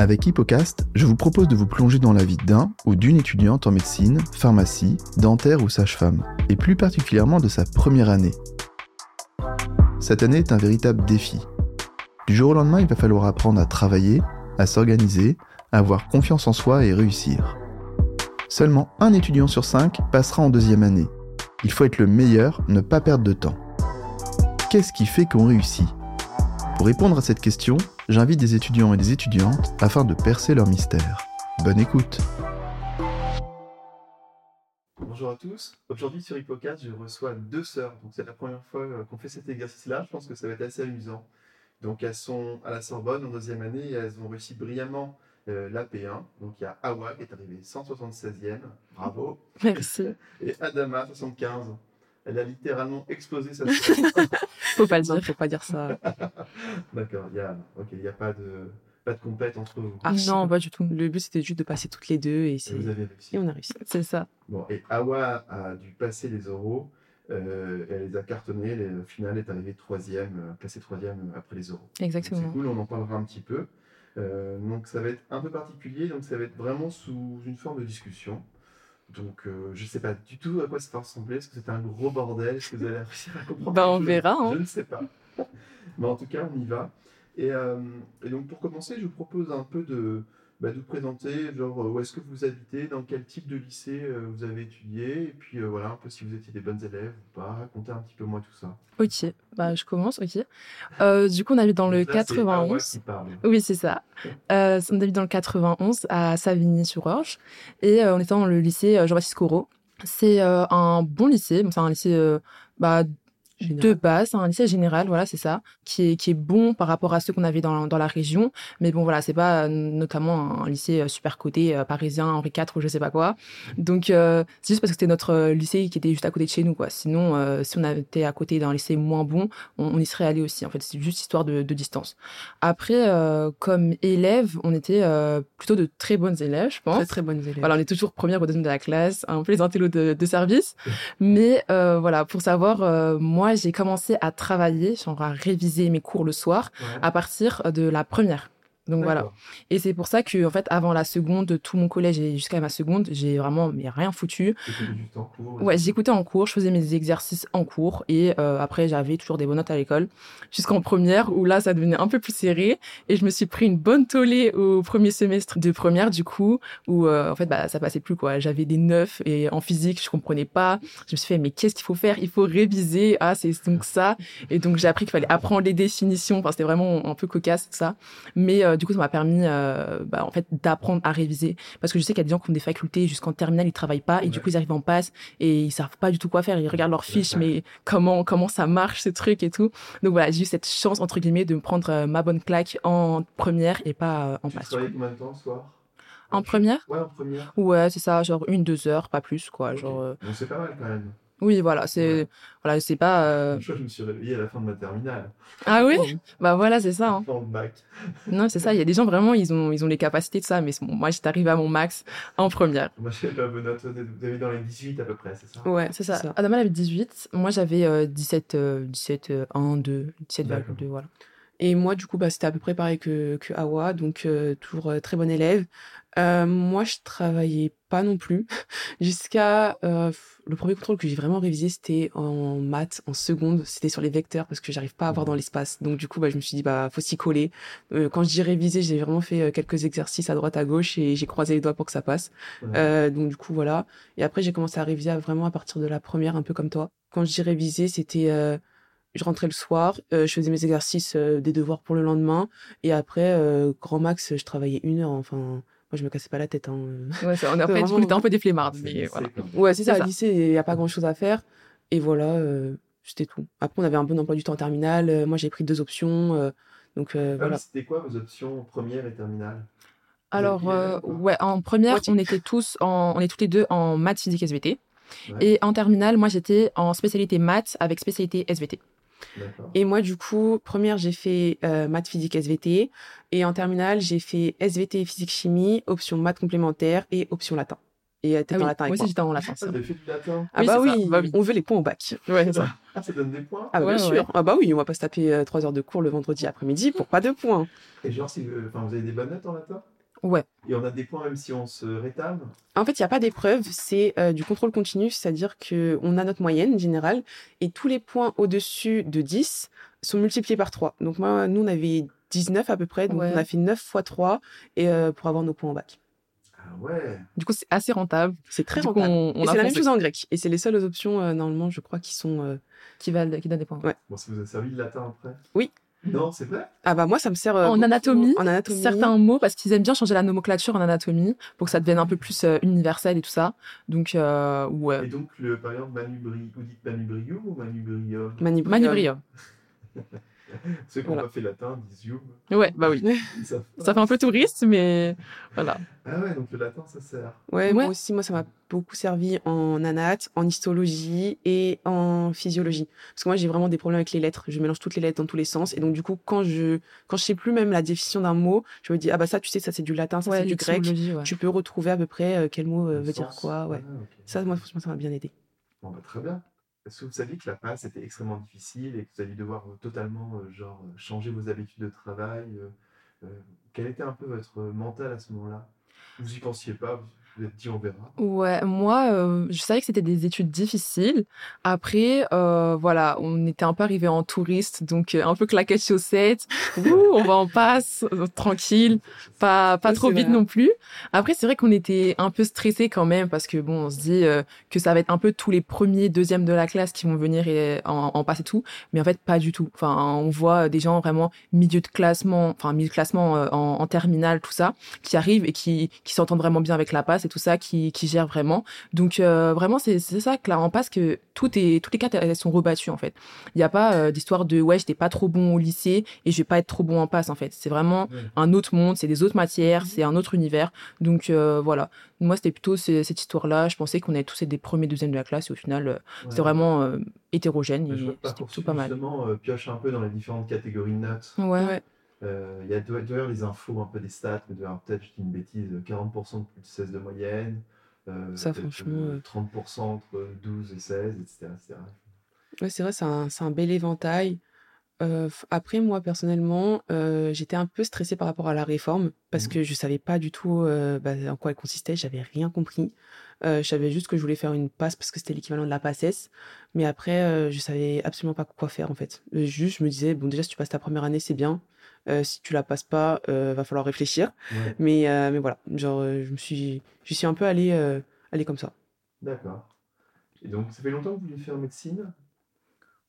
Avec Hippocast, je vous propose de vous plonger dans la vie d'un ou d'une étudiante en médecine, pharmacie, dentaire ou sage-femme, et plus particulièrement de sa première année. Cette année est un véritable défi. Du jour au lendemain, il va falloir apprendre à travailler, à s'organiser, à avoir confiance en soi et réussir. Seulement un étudiant sur cinq passera en deuxième année. Il faut être le meilleur, ne pas perdre de temps. Qu'est-ce qui fait qu'on réussit? Pour répondre à cette question, j'invite des étudiants et des étudiantes afin de percer leur mystère. Bonne écoute Bonjour à tous. Aujourd'hui sur Hippocast, je reçois deux sœurs. Donc c'est la première fois euh, qu'on fait cet exercice-là. Je pense que ça va être assez amusant. Donc elles sont à la Sorbonne en deuxième année et elles ont réussi brillamment euh, la P1. Donc il y a Awa qui est arrivée 176e. Bravo. Merci. Et Adama 75. Elle a littéralement explosé sa Faut pas le dire, faut pas dire ça. D'accord, il y a, il y a pas de, pas de compète entre vous. Ah non, pas du tout. Le but c'était juste de passer toutes les deux et, et vous avez réussi. Et on a réussi. C'est ça. Bon, et Awa a dû passer les. Euh, elle les a cartonnés. Le final est arrivé troisième, euh, classé troisième après les oraux. Exactement. C'est cool, on en parlera un petit peu. Euh, donc ça va être un peu particulier, donc ça va être vraiment sous une forme de discussion. Donc euh, je ne sais pas du tout à quoi ça va ressembler. Est-ce que c'est un gros bordel? Est-ce que vous allez réussir à comprendre ben, On verra. Hein. Je ne sais pas. Mais en tout cas, on y va. Et, euh, et, donc pour commencer, je vous propose un peu de, bah, de vous présenter, genre où est-ce que vous habitez, dans quel type de lycée euh, vous avez étudié, et puis euh, voilà, un peu si vous étiez des bonnes élèves ou pas, racontez un petit peu moi tout ça. Ok, bah, je commence, ok. Euh, du coup, on habite dans le 91. Oui, c'est ça. Euh, on habite dans le 91 à Savigny-sur-Orge, et on était dans le lycée Jean-Baptiste Corot. C'est un bon lycée, c'est un lycée bah, de base, un lycée général, voilà, c'est ça, qui est, qui est bon par rapport à ceux qu'on avait dans, dans la région. Mais bon, voilà, c'est pas euh, notamment un lycée euh, super coté euh, parisien, Henri IV ou je sais pas quoi. Donc, c'est juste parce que c'était notre lycée qui était juste à côté de chez nous, quoi. Sinon, si on avait été à côté d'un lycée moins bon, on, y serait allé aussi. En fait, c'est juste histoire de, de distance. Après, comme élève, on était plutôt de très bonnes élèves, je pense. Très, très bonnes élèves. Voilà, on est toujours première ou deuxième de la classe, un peu les intellos de, de service. Mais voilà, pour savoir, moi, j'ai commencé à travailler, genre à réviser mes cours le soir à partir de la première. Donc voilà. Et c'est pour ça que, en fait, avant la seconde, tout mon collège et jusqu'à ma seconde, j'ai vraiment mais rien foutu. En cours, ouais, j'écoutais en cours, je faisais mes exercices en cours et euh, après j'avais toujours des bonnes notes à l'école jusqu'en première où là ça devenait un peu plus serré et je me suis pris une bonne tollée au premier semestre de première du coup où euh, en fait bah ça passait plus quoi. J'avais des neufs et en physique je comprenais pas. Je me suis fait mais qu'est-ce qu'il faut faire? Il faut réviser. Ah c'est donc ça et donc j'ai appris qu'il fallait apprendre les définitions. Enfin c'était vraiment un peu cocasse ça. Mais euh, du coup, ça m'a permis, euh, bah, en fait, d'apprendre à réviser. Parce que je sais qu'il y a des gens qui ont des facultés jusqu'en terminale, ils travaillent pas, et du coup, ils arrivent en passe, et ils savent pas du tout quoi faire. Ils regardent leurs fiches, mais comment, comment ça marche, ce truc et tout. Donc voilà, j'ai eu cette chance, entre guillemets, de me prendre euh, ma bonne claque en première et pas euh, en tu passe. Tu travailles combien de temps, soir? En première? Ouais, en première. Ouais, c'est ça, genre une, deux heures, pas plus, quoi. Genre. Donc c'est pas mal quand même. Oui, voilà, c'est voilà, c'est pas. Euh... Je, je me suis réveillé à la fin de ma terminale. Ah oui, bah voilà, c'est ça. Hein. Fin de bac. Non, c'est ça. Il y a des gens vraiment, ils ont ils ont les capacités de ça, mais bon, moi, j'étais arrivé à mon max en première. Moi, j'ai la bonne note. Vous avez dans les 18 à peu près, c'est ça? Ouais, c'est ça. ça. Adama avait 18. Moi, j'avais euh, 17, euh, 17, euh, 1, 2, 17,2, voilà. Et moi, du coup, bah, c'était à peu près pareil que, que Awa, donc euh, toujours euh, très bon élève. Euh, moi, je travaillais pas non plus jusqu'à euh, le premier contrôle que j'ai vraiment révisé, c'était en maths, en seconde, c'était sur les vecteurs parce que j'arrive pas à voir dans l'espace. Donc du coup, bah, je me suis dit bah faut s'y coller. Euh, quand je dis réviser, j'ai vraiment fait quelques exercices à droite à gauche et j'ai croisé les doigts pour que ça passe. Ouais. donc du coup voilà. Et après, j'ai commencé à réviser vraiment à partir de la première, un peu comme toi. Quand je dis réviser, c'était je rentrais le soir, euh, je faisais mes exercices euh, des devoirs pour le lendemain, et après, euh, grand max, je travaillais une heure. Enfin, moi, je me cassais pas la tête. Hein. Ouais, ça, on, après, vraiment... on était un peu des flemmards. Mais voilà. Ouais, c'est ça. Au lycée, il n'y a pas grand chose à faire. Et voilà, c'était tout. Après, on avait un bon emploi du temps en terminale. moi, j'ai pris deux options. donc, ah, voilà. C'était quoi vos options première et terminale? Alors, ouais, en première, on était tous, en, on est toutes les deux en maths, physique, SVT. Ouais. Et en terminale, moi, j'étais en spécialité maths avec spécialité SVT. Et moi, du coup, première, j'ai fait euh, maths, physique, SVT. Et en terminale, j'ai fait SVT, physique, chimie, option maths complémentaire et option latin. Et t'es Ah dans oui, latin moi avec aussi moi. j'étais en latin. Ah, fait du latin Ah Oui, bah oui, Bah oui. on veut les points au bac. Ouais, c'est ça. Ah, ça donne des points Ah bah Ouais, bien ouais, sûr. ouais. Ah bah oui, on va pas se taper euh, trois heures de cours le vendredi après-midi pour pas de points. Et genre, si, euh, vous avez des bonnes notes en latin? Ouais. Et on a des points même si on se rétame En fait, il n'y a pas d'épreuve, c'est euh, du contrôle continu, c'est-à-dire qu'on a notre moyenne générale et tous les points au-dessus de 10 sont multipliés par 3. Donc moi, nous, on avait 19 à peu près, donc Ouais. on a fait 9 fois 3 et, euh, pour avoir nos points au bac. Ah ouais Du coup, c'est assez rentable. C'est très du coup, rentable. on, on et c'est la même chose en grec. Et c'est les seules options, euh, normalement, je crois, qui sont... euh, qui, valent, qui donnent des points. Ouais. Bon, ça vous a servi le latin après? Oui. Non, c'est vrai Ah bah moi, ça me sert... euh, En beaucoup anatomie, En anatomie. Certains mots, parce qu'ils aiment bien changer la nomenclature en anatomie pour que ça devienne un peu plus euh, universel et tout ça. Donc, euh, ouais. Et donc, le, par exemple, manubri, vous dites manubrium ou manubrium? Manubrium. Manubrium. Ceux qui n'ont Voilà. pas fait latin disent yum. Ouais, bah oui. Ça fait un peu touriste, mais voilà. Ah ouais, donc le latin, ça sert. Ouais, Ouais. moi aussi, moi, ça m'a beaucoup servi en anat, en histologie et en physiologie. Parce que moi, j'ai vraiment des problèmes avec les lettres. Je mélange toutes les lettres dans tous les sens. Et donc, du coup, quand je, quand je sais plus même la définition d'un mot, je me dis, ah bah ça, tu sais, ça c'est du latin, ça ouais, c'est du grec. ouais. Tu peux retrouver à peu près euh, quel mot euh, veut dire quoi, ouais. Ah. Ça, moi, franchement, ça m'a bien aidé. Bon, bah, très bien. Est-ce que vous saviez que la passe était extrêmement difficile et que vous alliez devoir euh, totalement euh, genre, euh, changer vos habitudes de travail Quel était un peu votre mental à ce moment-là? Vous y pensiez pas Vous vous êtes dit on verra Ouais, moi, euh, je savais que c'était des études difficiles. Après, euh, voilà, on était un peu arrivé en touriste, donc euh, un peu claquette chaussette. Ouh, on va en passe, euh, tranquille, pas pas trop vite vrai. non plus. Après, c'est vrai qu'on était un peu stressé quand même parce que bon, on se dit euh, que ça va être un peu tous les premiers, deuxièmes de la classe qui vont venir et en, en passe et tout, mais en fait pas du tout. Enfin, on voit des gens vraiment milieu de classement, enfin milieu de classement euh, en, en terminale, tout ça, qui arrivent et qui qui s'entendent vraiment bien avec la passe et tout ça, qui qui gèrent vraiment. Donc euh, vraiment c'est ça que là en passe que tout est toutes les cartes elles sont rebattues en fait. Il n'y a pas euh, d'histoire de ouais j'étais pas trop bon au lycée et je vais pas être trop bon en passe en fait. C'est vraiment Ouais. un autre monde, c'est des autres matières, c'est un autre univers. Donc euh, voilà, moi c'était plutôt ce- cette histoire-là. Je pensais qu'on allait tous être des premiers, deuxièmes de la classe et au final euh, c'était vraiment euh, hétérogène Mais et je vois que c'était Parcoursup, pas mal. justement, euh, pioche un peu dans les différentes catégories de notes. Ouais. Ouais. Euh, Il y a doit, y avoir des infos, un peu des stats, mais peut-être, je dis une bêtise, 40% de plus de 16 de moyenne. euh, Ça, franchement, euh, euh. 30% entre 12 et 16, etc. etc. Ouais, c'est vrai, c'est un, c'est un bel éventail. Euh, après, moi, personnellement, euh, j'étais un peu stressée par rapport à la réforme parce Mhm. que je savais pas du tout euh, bah, en quoi elle consistait. J'avais rien compris. Je savais juste que je voulais faire une passe parce que c'était l'équivalent de la PACES. Mais après, je savais absolument pas quoi faire, en fait. Juste, je me disais, bon, déjà, si tu passes ta première année, c'est bien. Si tu la passes pas, va falloir réfléchir. Ouais, Mais, mais voilà, genre, je me suis, je suis un peu allée, allée comme ça. d'accord. Et donc, ça fait longtemps que vous voulez faire médecine?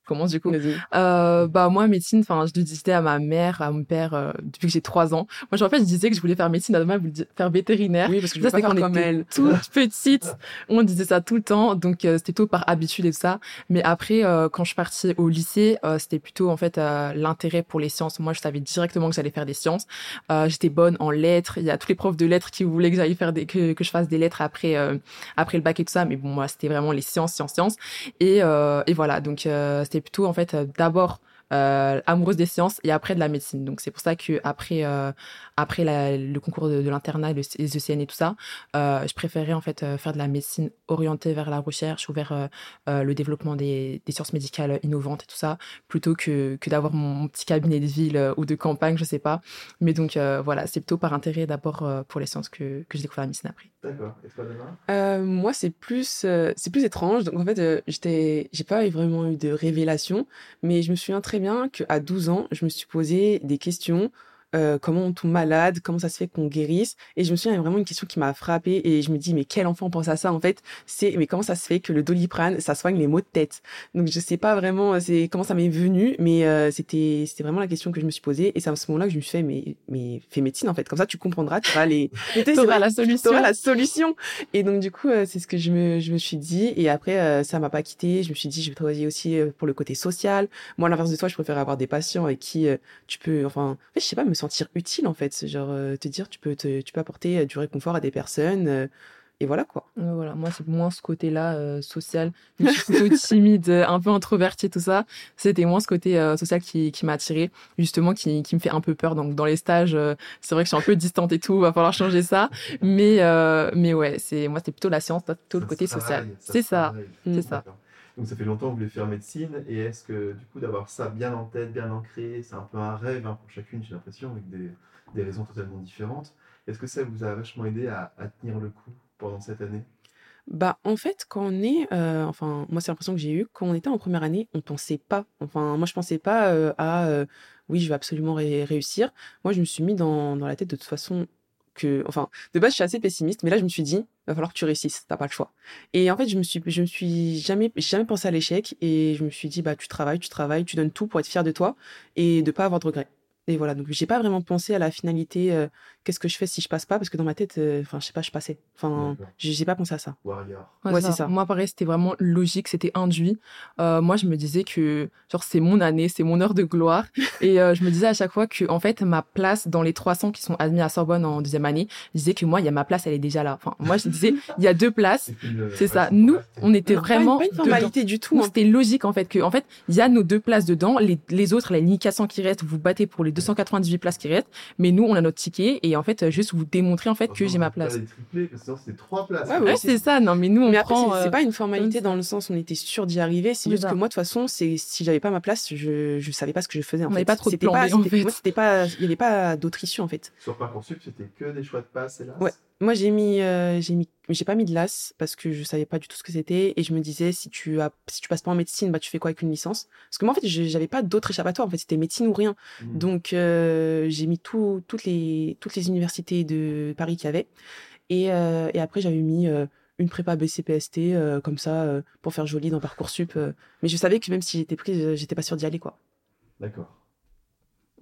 Comment du coup? Euh, bah moi médecine enfin je le disais à ma mère à mon père euh, depuis que j'ai trois ans. Moi je me rappelle je disais que je voulais faire médecine à demain je voulais faire vétérinaire. Oui, parce que je ça veux pas c'était quand faire comme elle. toute petite on disait ça tout le temps. Donc euh, c'était plutôt par habitude et tout ça. Mais après euh, quand je suis partie au lycée euh, c'était plutôt en fait euh, l'intérêt pour les sciences. Moi je savais directement que j'allais faire des sciences. Euh, j'étais bonne en lettres. Il y a tous les profs de lettres qui voulaient que j'aille faire des que, que je fasse des lettres après euh, après le bac et tout ça. Mais bon moi c'était vraiment les sciences sciences sciences. Et, euh, et voilà, donc euh, c'était plutôt en fait euh, d'abord euh, amoureuse des sciences et après de la médecine. Donc c'est pour ça que après euh, après la- le concours de, de l'internat, et le- les ECN et tout ça, euh, je préférais en fait euh, faire de la médecine orientée vers la recherche ou vers euh, euh, le développement des, des sciences médicales innovantes et tout ça, plutôt que que d'avoir mon, mon petit cabinet de ville euh, ou de campagne, je sais pas. Mais donc euh, voilà, c'est plutôt par intérêt d'abord euh, pour les sciences que que j'ai découvert la médecine après. D'accord. Et toi, demain Euh, moi, c'est plus, euh, c'est plus étrange. Donc, en fait, euh, j'étais, j'ai pas vraiment eu de révélation, mais je me souviens très qu'à 12 ans, je me suis posé des questions. Euh, comment on tombe malade, comment ça se fait qu'on guérisse. Et je me souviens, il y a vraiment une question qui m'a frappée et je me dis, mais quel enfant pense à ça en fait? C'est, mais comment ça se fait que le doliprane, ça soigne les maux de tête? Donc je sais pas vraiment, c'est comment ça m'est venu, mais euh, c'était, c'était vraiment la question que je me suis posée. Et c'est à ce moment-là que je me suis fait, mais, mais fais médecine en fait, comme ça tu comprendras, tu vas les, T'auras la solution. t'auras la solution. Et donc, du coup, euh, c'est ce que je me, je me suis dit. Et après, euh, ça m'a pas quitté. Je me suis dit, je vais travailler aussi euh, pour le côté social. Moi, à l'inverse de toi, je préfère avoir des patients avec qui euh, tu peux, enfin, en fait, je sais pas, me sentir utile, en fait. C'est Genre, euh, te dire, tu peux, te, tu peux apporter euh, du réconfort à des personnes. euh, et voilà quoi. voilà, moi c'est moins ce côté-là euh, social. Je suis plutôt timide, un peu introvertie, tout ça. C'était moins ce côté euh, social qui, qui m'a attiré, justement, qui, qui me fait un peu peur. Donc dans les stages, euh, c'est vrai que je suis un peu distante et tout, va falloir changer ça. Mais mais ouais, c'est moi c'était plutôt la science, plutôt le côté social. C'est ça, c'est ça. Donc ça fait longtemps que vous voulez faire médecine et est-ce que du coup d'avoir ça bien en tête, bien ancré, c'est un peu un rêve hein, pour chacune, j'ai l'impression, avec des, des raisons totalement différentes. Est-ce que ça vous a vachement aidé à, tenir le coup pendant cette année? Bah, en fait, quand on est, euh, enfin, moi, c'est l'impression que j'ai eu, quand on était en première année, on pensait pas, enfin, moi, je pensais pas euh, à, euh, oui, je vais absolument réussir. Moi, je me suis mis dans, dans la tête de toute façon que, enfin, de base, je suis assez pessimiste, mais là, je me suis dit, va falloir que tu réussisses, t'as pas le choix. Et en fait, je me suis, je me suis jamais, jamais pensé à l'échec, et je me suis dit, bah, tu travailles, tu travailles, tu donnes tout pour être fier de toi, et de pas avoir de regrets. Et voilà, donc j'ai pas vraiment pensé à la finalité, euh, qu'est-ce que je fais si je passe pas, parce que dans ma tête, euh, enfin, je sais pas, je passais. Enfin, j'ai pas pensé à ça. Ouais, c'est ça. Moi, pareil, c'était vraiment logique, c'était induit. Euh, moi, je me disais que, genre, c'est mon année, c'est mon heure de gloire. et je me disais à chaque fois que, en fait, ma place dans les 300 qui sont admis à Sorbonne en deuxième année, je disais que moi, il y a ma place, elle est déjà là. Enfin, moi, je disais, il y a deux places. C'est ça. Nous, on était vraiment. Pas une, formalité du tout. Hein. C'était logique, en fait, que, en fait, il y a nos deux places dedans. Les, les autres, les 1400 qui restent, vous battez pour les 298 places qui restent, mais nous, on a notre ticket et en fait, juste vous démontrer en fait que j'ai ma place. c'est trois places. Ouais, c'est ça. Non, mais nous, on mais prend. c'est euh, pas une formalité dans le sens où on était sûr d'y arriver. C'est juste que moi, de toute façon, c'est si j'avais pas ma place, je je savais pas ce que je faisais. En on fait, pas trop de plan pas, en fait. c'était pas, il y avait pas d'autre issue en fait. Sur parcoursup, c'était que des choix de passe, là. Ouais. Moi, j'ai mis, euh, j'ai mis, j'ai pas mis de l'AS parce que je savais pas du tout ce que c'était et je me disais si tu as, si tu passes pas en médecine, bah tu fais quoi avec une licence? Parce que moi, en fait, j'avais pas d'autre échappatoire. En fait, c'était médecine ou rien. Mmh. Donc, euh, j'ai mis tout, toutes les, toutes les universités de Paris qu'il y avait et, euh, et après j'avais mis une prépa BCPST comme ça pour faire joli dans parcoursup. mais je savais que même si j'étais prise, j'étais pas sûre d'y aller quoi. D'accord.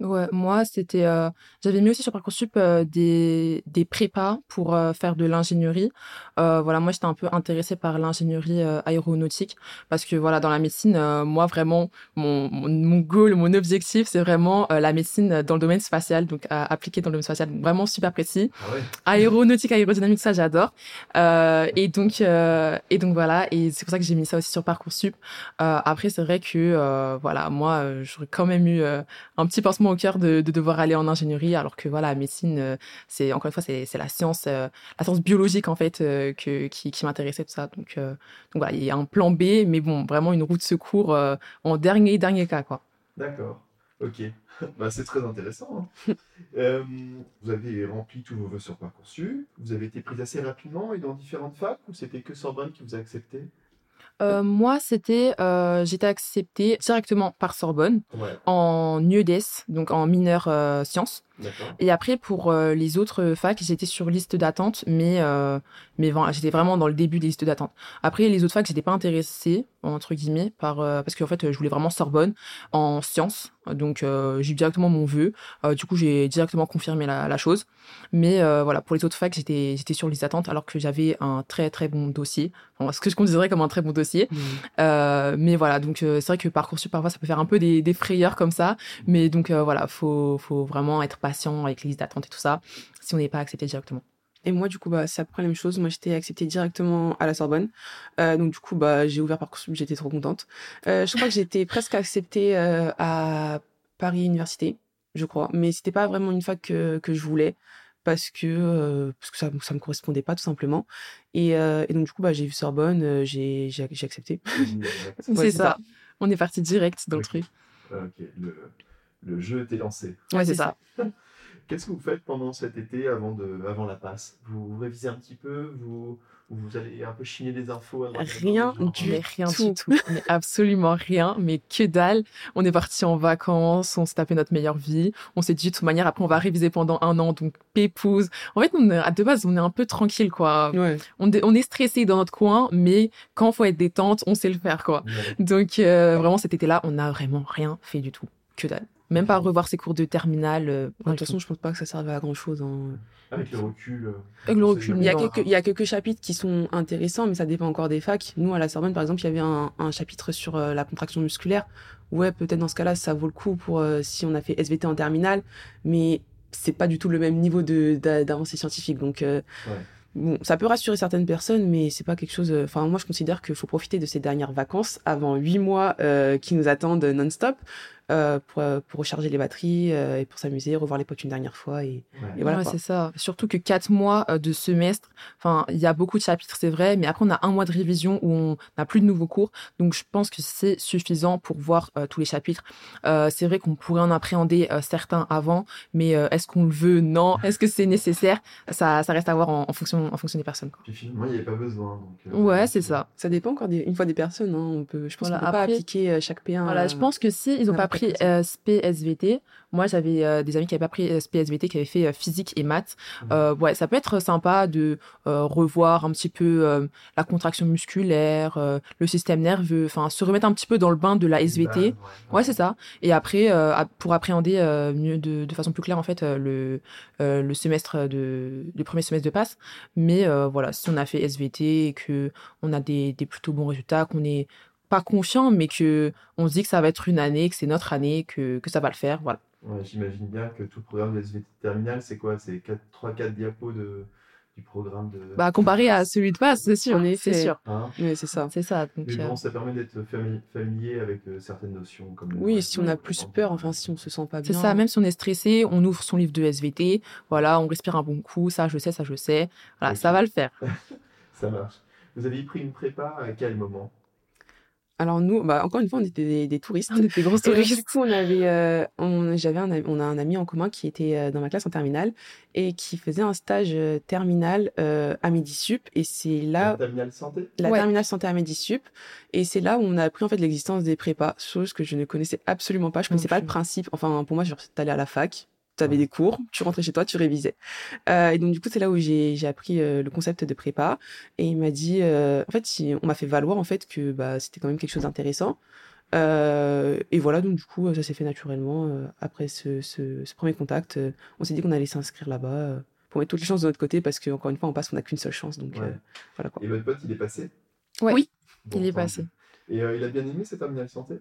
Ouais, moi, c'était, euh, j'avais mis aussi sur Parcoursup euh, des, des prépas pour euh, faire de l'ingénierie. voilà, moi, j'étais un peu intéressée par l'ingénierie aéronautique parce que voilà, dans la médecine, moi, vraiment, mon, mon, goal, mon objectif, c'est vraiment la médecine dans le domaine spatial, donc appliquée dans le domaine spatial, vraiment super précis. Ah ouais. Aéronautique, aérodynamique, ça, j'adore. et donc, et donc voilà, et c'est pour ça que j'ai mis ça aussi sur Parcoursup. après, c'est vrai que voilà, moi, j'aurais quand même eu un petit pansement au cœur de, devoir aller en ingénierie, alors que voilà, médecine, euh, c'est encore une fois, c'est la science, euh, la science biologique en fait, euh, que, qui, m'intéressait tout ça. Donc, donc voilà, il y a un plan B, mais bon, vraiment une route de secours en dernier dernier cas quoi. D'accord. Ok, bah, c'est très intéressant. Hein. vous avez rempli tous vos vœux sur Parcoursup. Vous avez été prise assez rapidement et dans différentes facs ou c'était que Sorbonne qui vous a accepté? Euh, moi, c'était, euh, j'étais acceptée directement par Sorbonne en UEDS, donc en mineur euh, sciences. Et après, pour euh, les autres facs, j'étais sur liste d'attente, mais, euh, mais j'étais vraiment dans le début des listes d'attente. Après, les autres facs, j'étais pas intéressée, entre guillemets, par, euh, parce qu'en fait, je voulais vraiment Sorbonne en sciences. Donc, j'ai eu directement mon vœu. du coup, j'ai directement confirmé la, la chose. Mais voilà, pour les autres facs, j'étais, j'étais sur liste d'attente, alors que j'avais un très, très bon dossier. Enfin, ce que je considérais comme un très bon dossier. Mmh. mais voilà, donc c'est vrai que Parcoursup, parfois, ça peut faire un peu des, des frayeurs comme ça. Mais donc, voilà, faut, faut vraiment être avec les listes d'attente et tout ça, si on n'est pas accepté directement. Et moi, du coup, bah, c'est à peu près la même chose. Moi, j'étais acceptée directement à la Sorbonne. Euh, donc, du coup, bah, j'ai ouvert Parcoursup, j'étais trop contente. Euh, je crois que j'étais presque acceptée euh, à Paris Université, je crois. Mais c'était pas vraiment une fac que, que je voulais parce que, parce que ça, ça me correspondait pas, tout simplement. Et, et donc, du coup, bah, j'ai vu Sorbonne, j'ai, j'ai, accepté. c'est ça. On est parti direct dans le truc. Ok, le, le jeu était lancé. Ouais, c'est ça. Qu'est-ce que vous faites pendant cet été avant, de, avant la passe? Vous, révisez un petit peu? Vous, vous allez un peu chiner des infos Rien du rien tout. du tout. Mais absolument rien, mais que dalle. On est parti en vacances, on s'est tapé notre meilleure vie. On s'est dit de toute manière, après, on va réviser pendant un an, donc pépouse. En fait, on, à de base, on est un peu tranquille, quoi. On, on, est stressé dans notre coin, mais quand faut être détente, on sait le faire, quoi. Donc, euh, vraiment, cet été-là, on n'a vraiment rien fait du tout. Que dalle. Même pas revoir ses cours de terminale. Euh, de toute façon, je pense pas que ça serve à grand chose. Hein. Avec le recul. Euh, Avec le recul. Il y, a quelques, il y a quelques chapitres qui sont intéressants, mais ça dépend encore des facs. Nous, à la Sorbonne, par exemple, il y avait un, un chapitre sur euh, la contraction musculaire. Ouais, peut-être dans ce cas-là, ça vaut le coup pour si on a fait SVT en terminale, mais c'est pas du tout le même niveau de d'avancée scientifique. Donc, bon, ça peut rassurer certaines personnes, mais c'est pas quelque chose. Enfin, moi, je considère qu'il faut profiter de ces dernières vacances avant huit mois qui nous attendent non-stop. Euh, pour, euh, pour, recharger les batteries euh, et pour s'amuser, revoir les potes une dernière fois. Et, voilà. c'est ça. Surtout que quatre mois de semestre, enfin, il y a beaucoup de chapitres, c'est vrai, mais après, on a un mois de révision où on n'a plus de nouveaux cours. Donc, je pense que c'est suffisant pour voir tous les chapitres. c'est vrai qu'on pourrait en appréhender certains avant, mais est-ce qu'on le veut? Non. Est-ce que c'est nécessaire? Ça, ça reste à voir en, fonction, en fonction des personnes. Puis finalement, il n'y avait pas besoin. ouais, c'est ça. Ça dépend encore une fois des personnes. Hein. On peut, je pense qu'on ne peut pas appliquer chaque P1. Voilà, je pense que si ils n'ont pas pris pris euh, SPSVT. Moi, j'avais euh, des amis qui n'avaient pas pris SPSVT, qui avaient fait euh, physique et maths. Mmh. ouais, ça peut être sympa de revoir un petit peu la contraction musculaire, le système nerveux, enfin, se remettre un petit peu dans le bain de la SVT. ouais, c'est ça. Et après, pour appréhender mieux de, de, façon plus claire, en fait, le, le semestre de, le premier semestre de passe. Mais voilà, si on a fait SVT et que on a des, des plutôt bons résultats, qu'on est pas confiant, mais que on se dit que ça va être une année, que c'est notre année, que, que ça va le faire, voilà. J'imagine bien que tout le programme de SVT terminal, c'est quoi? C'est 3-4 diapos de, du programme de... Bah, comparé à celui de passe, c'est sûr, c'est sûr. Hein? Oui, c'est ça. C'est ça. Donc, bon, euh, ça permet d'être familier avec euh, certaines notions. Comme oui, si on a plus peur, enfin, si on se sent pas bien. C'est ça, même si on est stressé, on ouvre son livre de SVT, voilà, on respire un bon coup, ça je sais, ça je sais, voilà, ça va le faire. ça marche. Vous avez pris une prépa à quel moment? Alors nous, bah, encore une fois, on était des, touristes. On était gros touristes. du coup, on avait, euh, on, j'avais un, on a un ami en commun qui était euh, dans ma classe en terminale et qui faisait un stage euh, terminal à Midi Sup. Et c'est là. La terminale santé? La terminale santé à Midi Sup. Et c'est là où on a appris en fait l'existence des prépas, chose que je ne connaissais absolument pas. Je connaissais pas le principe. Enfin, pour moi, je allé à la fac tu avais des cours, tu rentrais chez toi, tu révisais. Euh, et donc, du coup, c'est là où j'ai appris euh, le concept de prépa. Et il m'a dit, euh, en fait, on m'a fait valoir, en fait, que bah, c'était quand même quelque chose d'intéressant. et voilà, donc, du coup, ça s'est fait naturellement. après ce, ce, premier contact, on s'est dit qu'on allait s'inscrire là-bas pour mettre toutes les chances de notre côté parce qu'encore une fois, on passe, on n'a qu'une seule chance. Donc, voilà quoi. Et votre pote, il est passé? Oui, il est passé. Et il a bien aimé cette terminale santé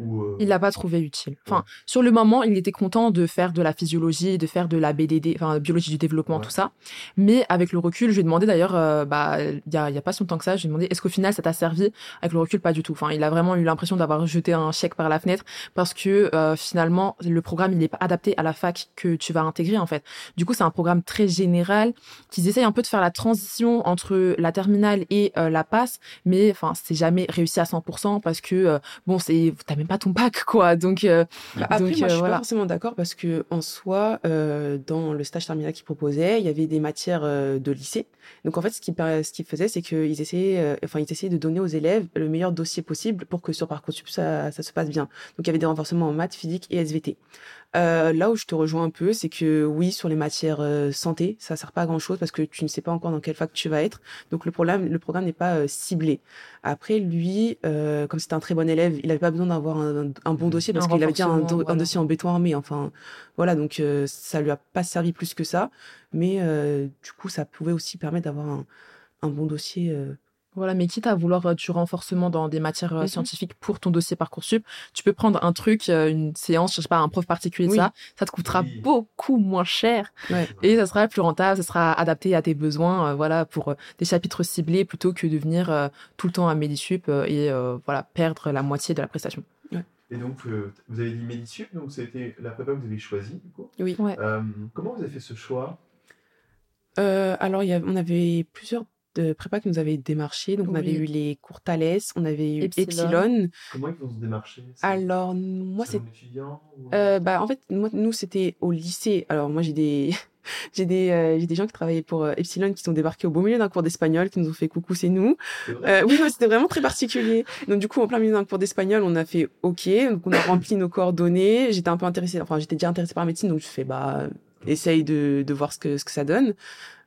euh, il l'a pas trouvé utile. Enfin, sur le moment, il était content de faire de la physiologie, de faire de la BDD, enfin biologie du développement, tout ça. Mais avec le recul, je lui ai demandé d'ailleurs, euh, bah, il y a, y a pas si longtemps que ça, je lui ai demandé, est-ce qu'au final, ça t'a servi Avec le recul, pas du tout. Enfin, il a vraiment eu l'impression d'avoir jeté un chèque par la fenêtre parce que euh, finalement, le programme, il n'est pas adapté à la fac que tu vas intégrer en fait. Du coup, c'est un programme très général qu'ils essayent un peu de faire la transition entre la terminale et la passe, mais enfin, c'est jamais réussi à 100% parce que bon, c'est pas ton bac, quoi. Donc, euh, bah, après, moi, je suis pas forcément d'accord parce que en soi, euh, dans le stage terminal qu'ils proposaient, il y avait des matières euh, de lycée. Donc, en fait, ce qu'ils ce qu'ils faisaient, c'est qu'ils essayaient, enfin, ils essayaient de donner aux élèves le meilleur dossier possible pour que sur parcoursup ça, ça se passe bien. Donc, il y avait des renforcements en maths, physique et SVT. Euh, là où je te rejoins un peu, c'est que oui, sur les matières euh, santé, ça sert pas à grand chose parce que tu ne sais pas encore dans quelle fac tu vas être. Donc le problème, le programme n'est pas euh, ciblé. Après, lui, comme c'était un très bon élève, il avait pas besoin d'avoir un, bon dossier parce qu'il avait déjà un, un, dossier en béton armé. Enfin, voilà, donc ça lui a pas servi plus que ça. Mais du coup, ça pouvait aussi permettre d'avoir un, un bon dossier voilà, mais quitte à vouloir euh, du renforcement dans des matières euh, mmh scientifiques pour ton dossier Parcoursup, tu peux prendre un truc, euh, une séance, je sais pas, un prof particulier ça, ça te coûtera beaucoup moins cher. Et ça sera plus rentable, ça sera adapté à tes besoins, voilà, pour des chapitres ciblés plutôt que de venir tout le temps à Medisup et voilà, perdre la moitié de la prestation. Et donc, vous avez dit Medisup, donc c'était la prépa que vous avez choisie, du coup. Oui. comment vous avez fait ce choix? Alors, y a, on avait plusieurs de prépa qui nous avait démarché. Donc, on avait eu les cours Thales, on avait eu Epsilon. Comment ils vont se démarcher Alors, moi, c'est. Euh, bah, en fait, moi, nous, c'était au lycée. Alors, moi, j'ai des. j'ai des, euh, j'ai des gens qui travaillaient pour euh, Epsilon qui sont débarqués au beau milieu d'un cours d'espagnol, qui nous ont fait coucou, c'est nous. Euh, oui, c'était vraiment très particulier. Donc du coup, en plein milieu d'un cours d'espagnol, on a fait OK, donc on a rempli nos coordonnées. J'étais un peu intéressée, enfin j'étais déjà intéressée par la médecine, donc je fais bah essaye de, de voir ce que ce que ça donne.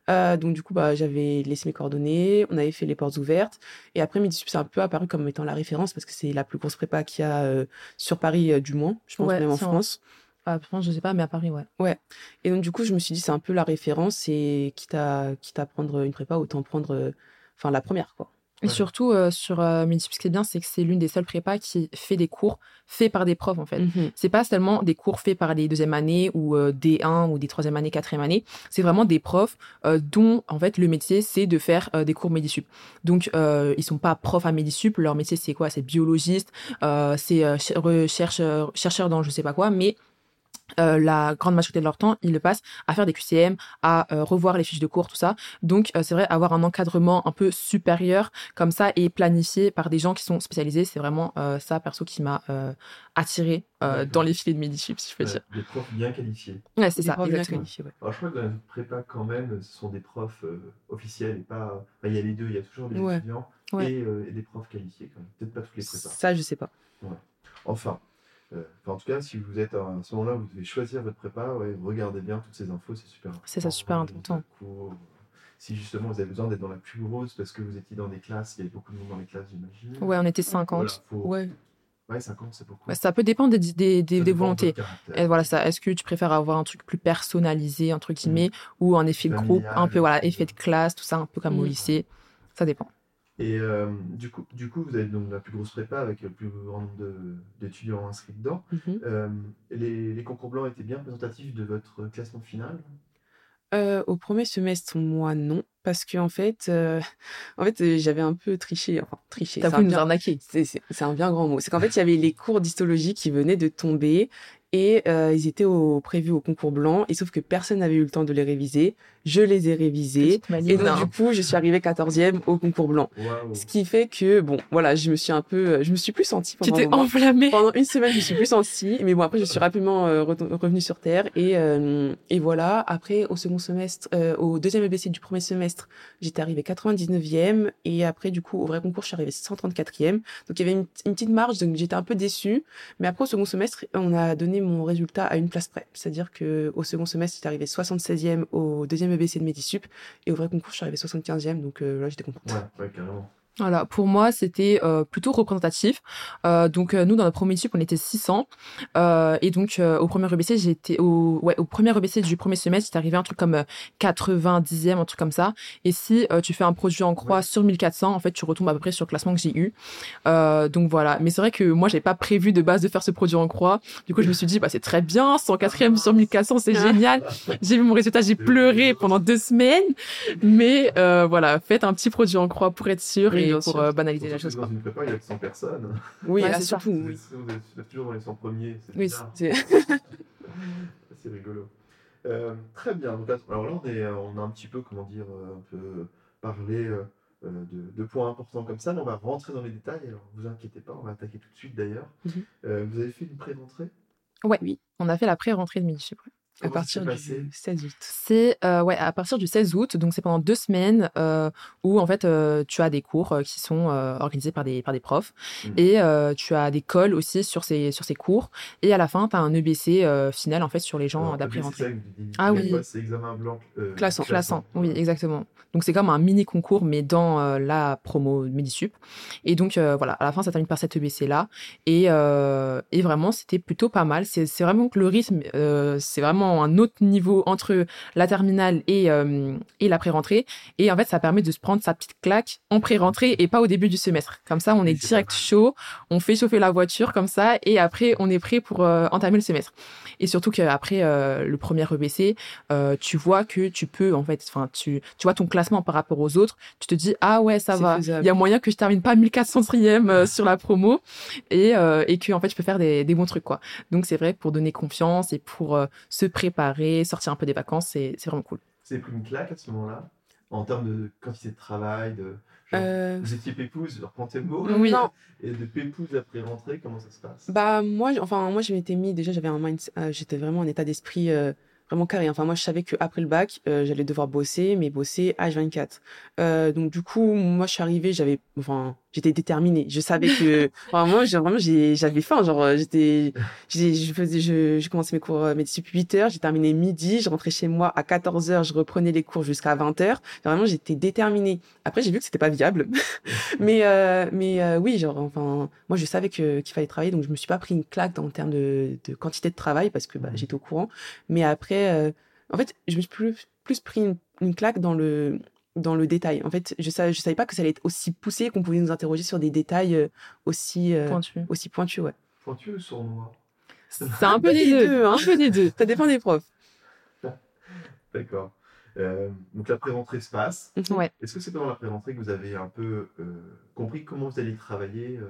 Euh, donc du coup, bah, j'avais laissé mes coordonnées, on avait fait les portes ouvertes. Et après, Midi c'est un peu apparu comme étant la référence parce que c'est la plus grosse prépa qu'il y a euh, sur Paris euh, du moins, je pense même en France. En France, je sais pas, mais à Paris, ouais. Ouais. Et donc du coup, je me suis dit, c'est un peu la référence et quitte à, quitte à prendre une prépa, autant prendre enfin la première, quoi. Et surtout, euh, sur euh, ce qui est bien, c'est que c'est l'une des seules prépas qui fait des cours faits par des profs, en fait. Mhm. C'est pas seulement des cours faits par des deuxième années ou euh, des 1 ou des troisième années, quatrième année. C'est vraiment des profs euh, dont, en fait, le métier, c'est de faire euh, des cours Médisup. Donc, euh, ils sont pas profs à Médisup. Leur métier, c'est quoi? C'est biologiste, euh, c'est euh, ch- rechercheur, chercheur dans je sais pas quoi, mais euh, la grande majorité de leur temps, ils le passent à faire des QCM, à euh, revoir les fiches de cours, tout ça. Donc, euh, c'est vrai, avoir un encadrement un peu supérieur comme ça et planifié par des gens qui sont spécialisés, c'est vraiment euh, ça, perso, qui m'a euh, attiré euh, dans les filets de Medisup, si je peux Ouais, dire. Des profs bien qualifiés. Ouais, c'est ça, profs bien exactement. qualifiés, ouais. Alors je crois que dans la prépa quand même, ce sont des profs euh, officiels et pas. enfin, il y a les deux, il y a toujours des Ouais. étudiants Ouais. et, euh, et des profs qualifiés quand même. Peut-être pas toutes les prépas. Ça, je sais pas. Enfin, euh, en tout cas, si vous êtes à ce moment-là, vous devez choisir votre prépa, ouais, regardez bien toutes ces infos, c'est super important. C'est ça, super Euh, important. le cours, Si justement vous avez besoin d'être dans la plus grosse parce que vous étiez dans des classes, il y avait beaucoup de monde dans les classes, j'imagine. Ouais, on était 50. Voilà, faut- Ouais. Ouais, 50, c'est beaucoup. Ouais, ça peut dépendre des, des, des, volontés. Et voilà ça. Est-ce que tu préfères avoir un truc plus personnalisé, entre guillemets, ou un effet de groupe, un peu, voilà, effet de classe, tout ça, un peu comme au Mm. lycée. Ça dépend. Et euh, du, coup, du coup, vous avez donc la plus grosse prépa avec le plus grand nombre de- d'étudiants inscrits dedans. Mhm. Euh, les, les concours blancs étaient bien représentatifs de votre classement final? Euh, au premier semestre, moi, non. Parce que, en fait, euh, en fait j'avais un peu triché. Enfin, triché. T'as c'est un voulu nous bien- arnaquer. C'est un bien grand mot. C'est qu'en fait, il y avait les cours d'histologie qui venaient de tomber et euh, ils étaient au, prévus au concours blanc. Et sauf que personne n'avait eu le temps de les réviser. Je les ai révisés. Et donc, du coup, je suis arrivée 14e au concours blanc. Ce qui fait que, bon, voilà, je me suis un peu, je me suis plus sentie Tu pendant, t'es un moment. enflammé. pendant une semaine, je me suis plus sentie. Mais bon, après, je suis rapidement euh, re- revenue sur terre. Et, euh, et voilà, après, au second semestre, euh, au deuxième EBC du premier semestre, j'étais arrivée 99e. Et après, du coup, au vrai concours, je suis arrivée 134e. Donc, il y avait une, une petite marge, donc j'étais un peu déçue. Mais après, au second semestre, on a donné mon résultat à une place près. C'est-à-dire que au second semestre, j'étais arrivée 76e au deuxième EBC de Medisup. Et au vrai concours, je suis arrivée 75e. Donc euh, là, j'étais contente. Ouais, ouais, carrément. Voilà, pour moi, c'était euh, plutôt représentatif. Euh, donc, euh, nous, dans notre premier sup, on était 600. Euh, et donc, euh, au premier EBC, j'étais au, ouais, au premier EBC du premier semestre, j'étais arrivé un truc comme euh, 90e, un truc comme ça. Et si euh, tu fais un produit en croix Ouais. sur 1400, en fait, tu retombes à peu près sur le classement que j'ai eu. Euh, donc, voilà. Mais c'est vrai que moi, j'avais pas prévu de base de faire ce produit en croix. Du coup, je me suis dit, bah, c'est très bien, 104e sur 1400, c'est génial. J'ai vu mon résultat, j'ai pleuré pendant deux semaines. Mais euh, voilà, faites un petit produit en croix pour être sûr et pour sûr. euh, banaliser la chose. Quoi. Dans une prépa, il y a que 100 personnes. Oui, Ouais, là, c'est surtout. Vous Oui, êtes, vous êtes- vous êtes toujours dans les 100 premiers. C'est oui c'est. C'est rigolo. Euh, très bien. Donc, là- alors là, on, est, on a un petit peu, comment dire, euh, un peu parlé euh, euh, de, de points importants comme ça, mais on va rentrer dans les détails. Alors, vous inquiétez pas, on va attaquer tout de suite d'ailleurs. Mhm. Euh, vous avez fait une pré-rentrée? Ouais, Oui. On a fait la pré-rentrée de Midi ouais. À Comment partir du 16 août. C'est euh, ouais à partir du 16 août, donc c'est pendant deux semaines euh, où en fait euh, tu as des cours qui sont euh, organisés par des par des profs Mhm. et euh, tu as des calls aussi sur ces sur ces cours et à la fin tu as un EBC euh, final en fait sur les gens d'après EBC, rentrée. Ah oui. C'est examen blanc. euh, Classant. Classant, oui, exactement. Donc c'est comme un mini concours, mais dans euh, la promo Medisup. Et donc euh, voilà, à la fin, ça termine par cette EBC là. Et, euh, et vraiment, c'était plutôt pas mal. C'est c'est vraiment que le rythme, euh, c'est vraiment un autre niveau entre la terminale et, euh, et la pré-rentrée. Et en fait, ça permet de se prendre sa petite claque en pré-rentrée et pas au début du semestre. Comme ça, on est direct chaud, on fait chauffer la voiture comme ça, et après, on est prêt pour euh, entamer le semestre. Et surtout qu'après euh, le premier EBC, euh, tu vois que tu peux en fait enfin tu tu vois ton classement par rapport aux autres tu te dis ah ouais ça va il y a moyen que je termine pas 1400e euh, sur la promo et euh, et que en fait je peux faire des, des bons trucs quoi donc c'est vrai pour donner confiance et pour euh, se préparer sortir un peu des vacances c'est c'est vraiment cool avez pris une claque à ce moment-là En termes de quantité de travail, de. genre, Euh, Vous étiez pépouse, je reprends tes mots. Oui. Non, Et de pépouse après rentrée, comment ça se passe? Bah moi, enfin moi, je m'étais mis déjà, j'avais un mind, euh, j'étais vraiment en état d'esprit euh, vraiment carré. Enfin moi, je savais que après le bac, euh, j'allais devoir bosser, mais bosser H24. Euh, donc du coup, moi, je suis arrivée, j'avais, enfin, j'étais déterminée. Je savais que, enfin moi, j'ai- vraiment, j'avais faim. Genre, euh, j'étais, je faisais, je, j'ai commencé mes cours euh, médecine 8 heures, j'ai terminé midi, je rentrais chez moi à 14 heures, je reprenais les cours jusqu'à 20 heures. Vraiment, j'étais déterminée. Après, j'ai vu que c'était pas viable. mais euh, mais euh, oui genre enfin moi je savais que qu'il fallait travailler donc je me suis pas pris une claque en termes de, de quantité de travail parce que bah, Mhm. j'étais au courant mais après euh, en fait je me suis plus plus pris une, une claque dans le dans le détail. En fait, je savais, je savais pas que ça allait être aussi poussé, qu'on pouvait nous interroger sur des détails euh, aussi euh, Pointu. aussi pointus, ouais. Pointu ou sournois? C'est un peu des deux. hein. Un peu des deux. Ça dépend des profs. D'accord. Euh, donc la pré-rentrée se passe. Ouais. Est-ce que c'est pendant la pré-rentrée que vous avez un peu euh, compris comment vous allez travailler euh,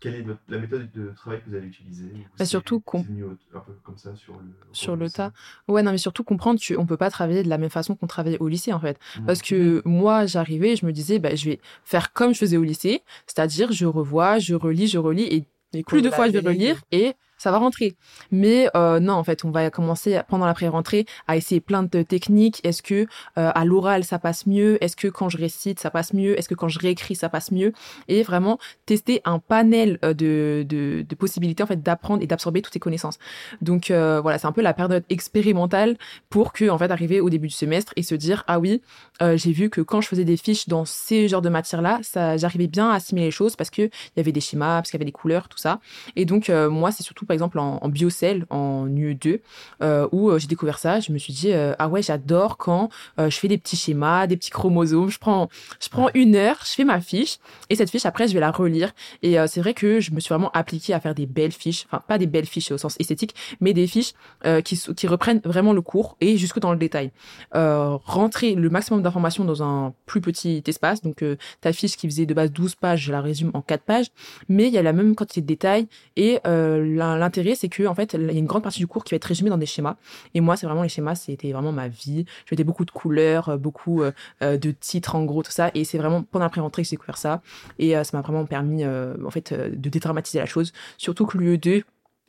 Quelle est votre- la méthode de travail que vous allez utiliser Bah, surtout un peu comme ça sur le Sur au le lycée tas. Ouais, non, mais surtout comprendre qu'on peut pas travailler de la même façon qu'on travaillait au lycée, en fait. Mhm. Parce que moi, j'arrivais, je me disais, bah, je vais faire comme je faisais au lycée, c'est-à-dire je revois, je relis, je relis, et Les plus de fois je vais relire et ça va rentrer. Mais euh, non, en fait, on va commencer pendant la pré-rentrée à essayer plein de techniques. Est-ce que euh, à l'oral ça passe mieux? Est-ce que quand je récite ça passe mieux? Est-ce que quand je réécris ça passe mieux? Et vraiment tester un panel euh, de, possibilités en d'apprendre et d'absorber toutes ces connaissances. Donc voilà, c'est un peu la période expérimentale pour que en fait arriver au début du semestre et se dire ah oui, j'ai vu que quand je faisais des fiches dans ces genres de matières là, j'arrivais bien à assimiler les choses parce que il y avait des schémas, parce qu'il y avait des couleurs, tout ça. Et donc, moi, c'est surtout, par exemple, en, en biocell, en UE2, euh, où euh, j'ai découvert ça. Je me suis dit, euh, ah ouais, j'adore quand je fais des petits schémas, des petits chromosomes. Je prends, je prends une heure, je fais ma fiche, et cette fiche, après, je vais la relire. Et c'est vrai que je me suis vraiment appliquée à faire des belles fiches, enfin, pas des belles fiches au sens esthétique, mais des fiches qui, qui reprennent vraiment le cours et jusque dans le détail. Rentrer le maximum d'informations dans un plus petit espace. Donc, ta fiche qui faisait de base 12 pages, je la résume en 4 pages mais il y a la même quantité de détails et euh, l'intérêt c'est que en fait il y a une grande partie du cours qui va être résumée dans des schémas et moi c'est vraiment les schémas c'était vraiment ma vie je mettais beaucoup de couleurs euh, beaucoup euh, euh, de titres en gros tout ça et c'est vraiment pendant la pré-rentrée que j'ai découvert ça et euh, ça m'a vraiment permis euh, en fait euh, de dédramatiser la chose surtout que l'UE2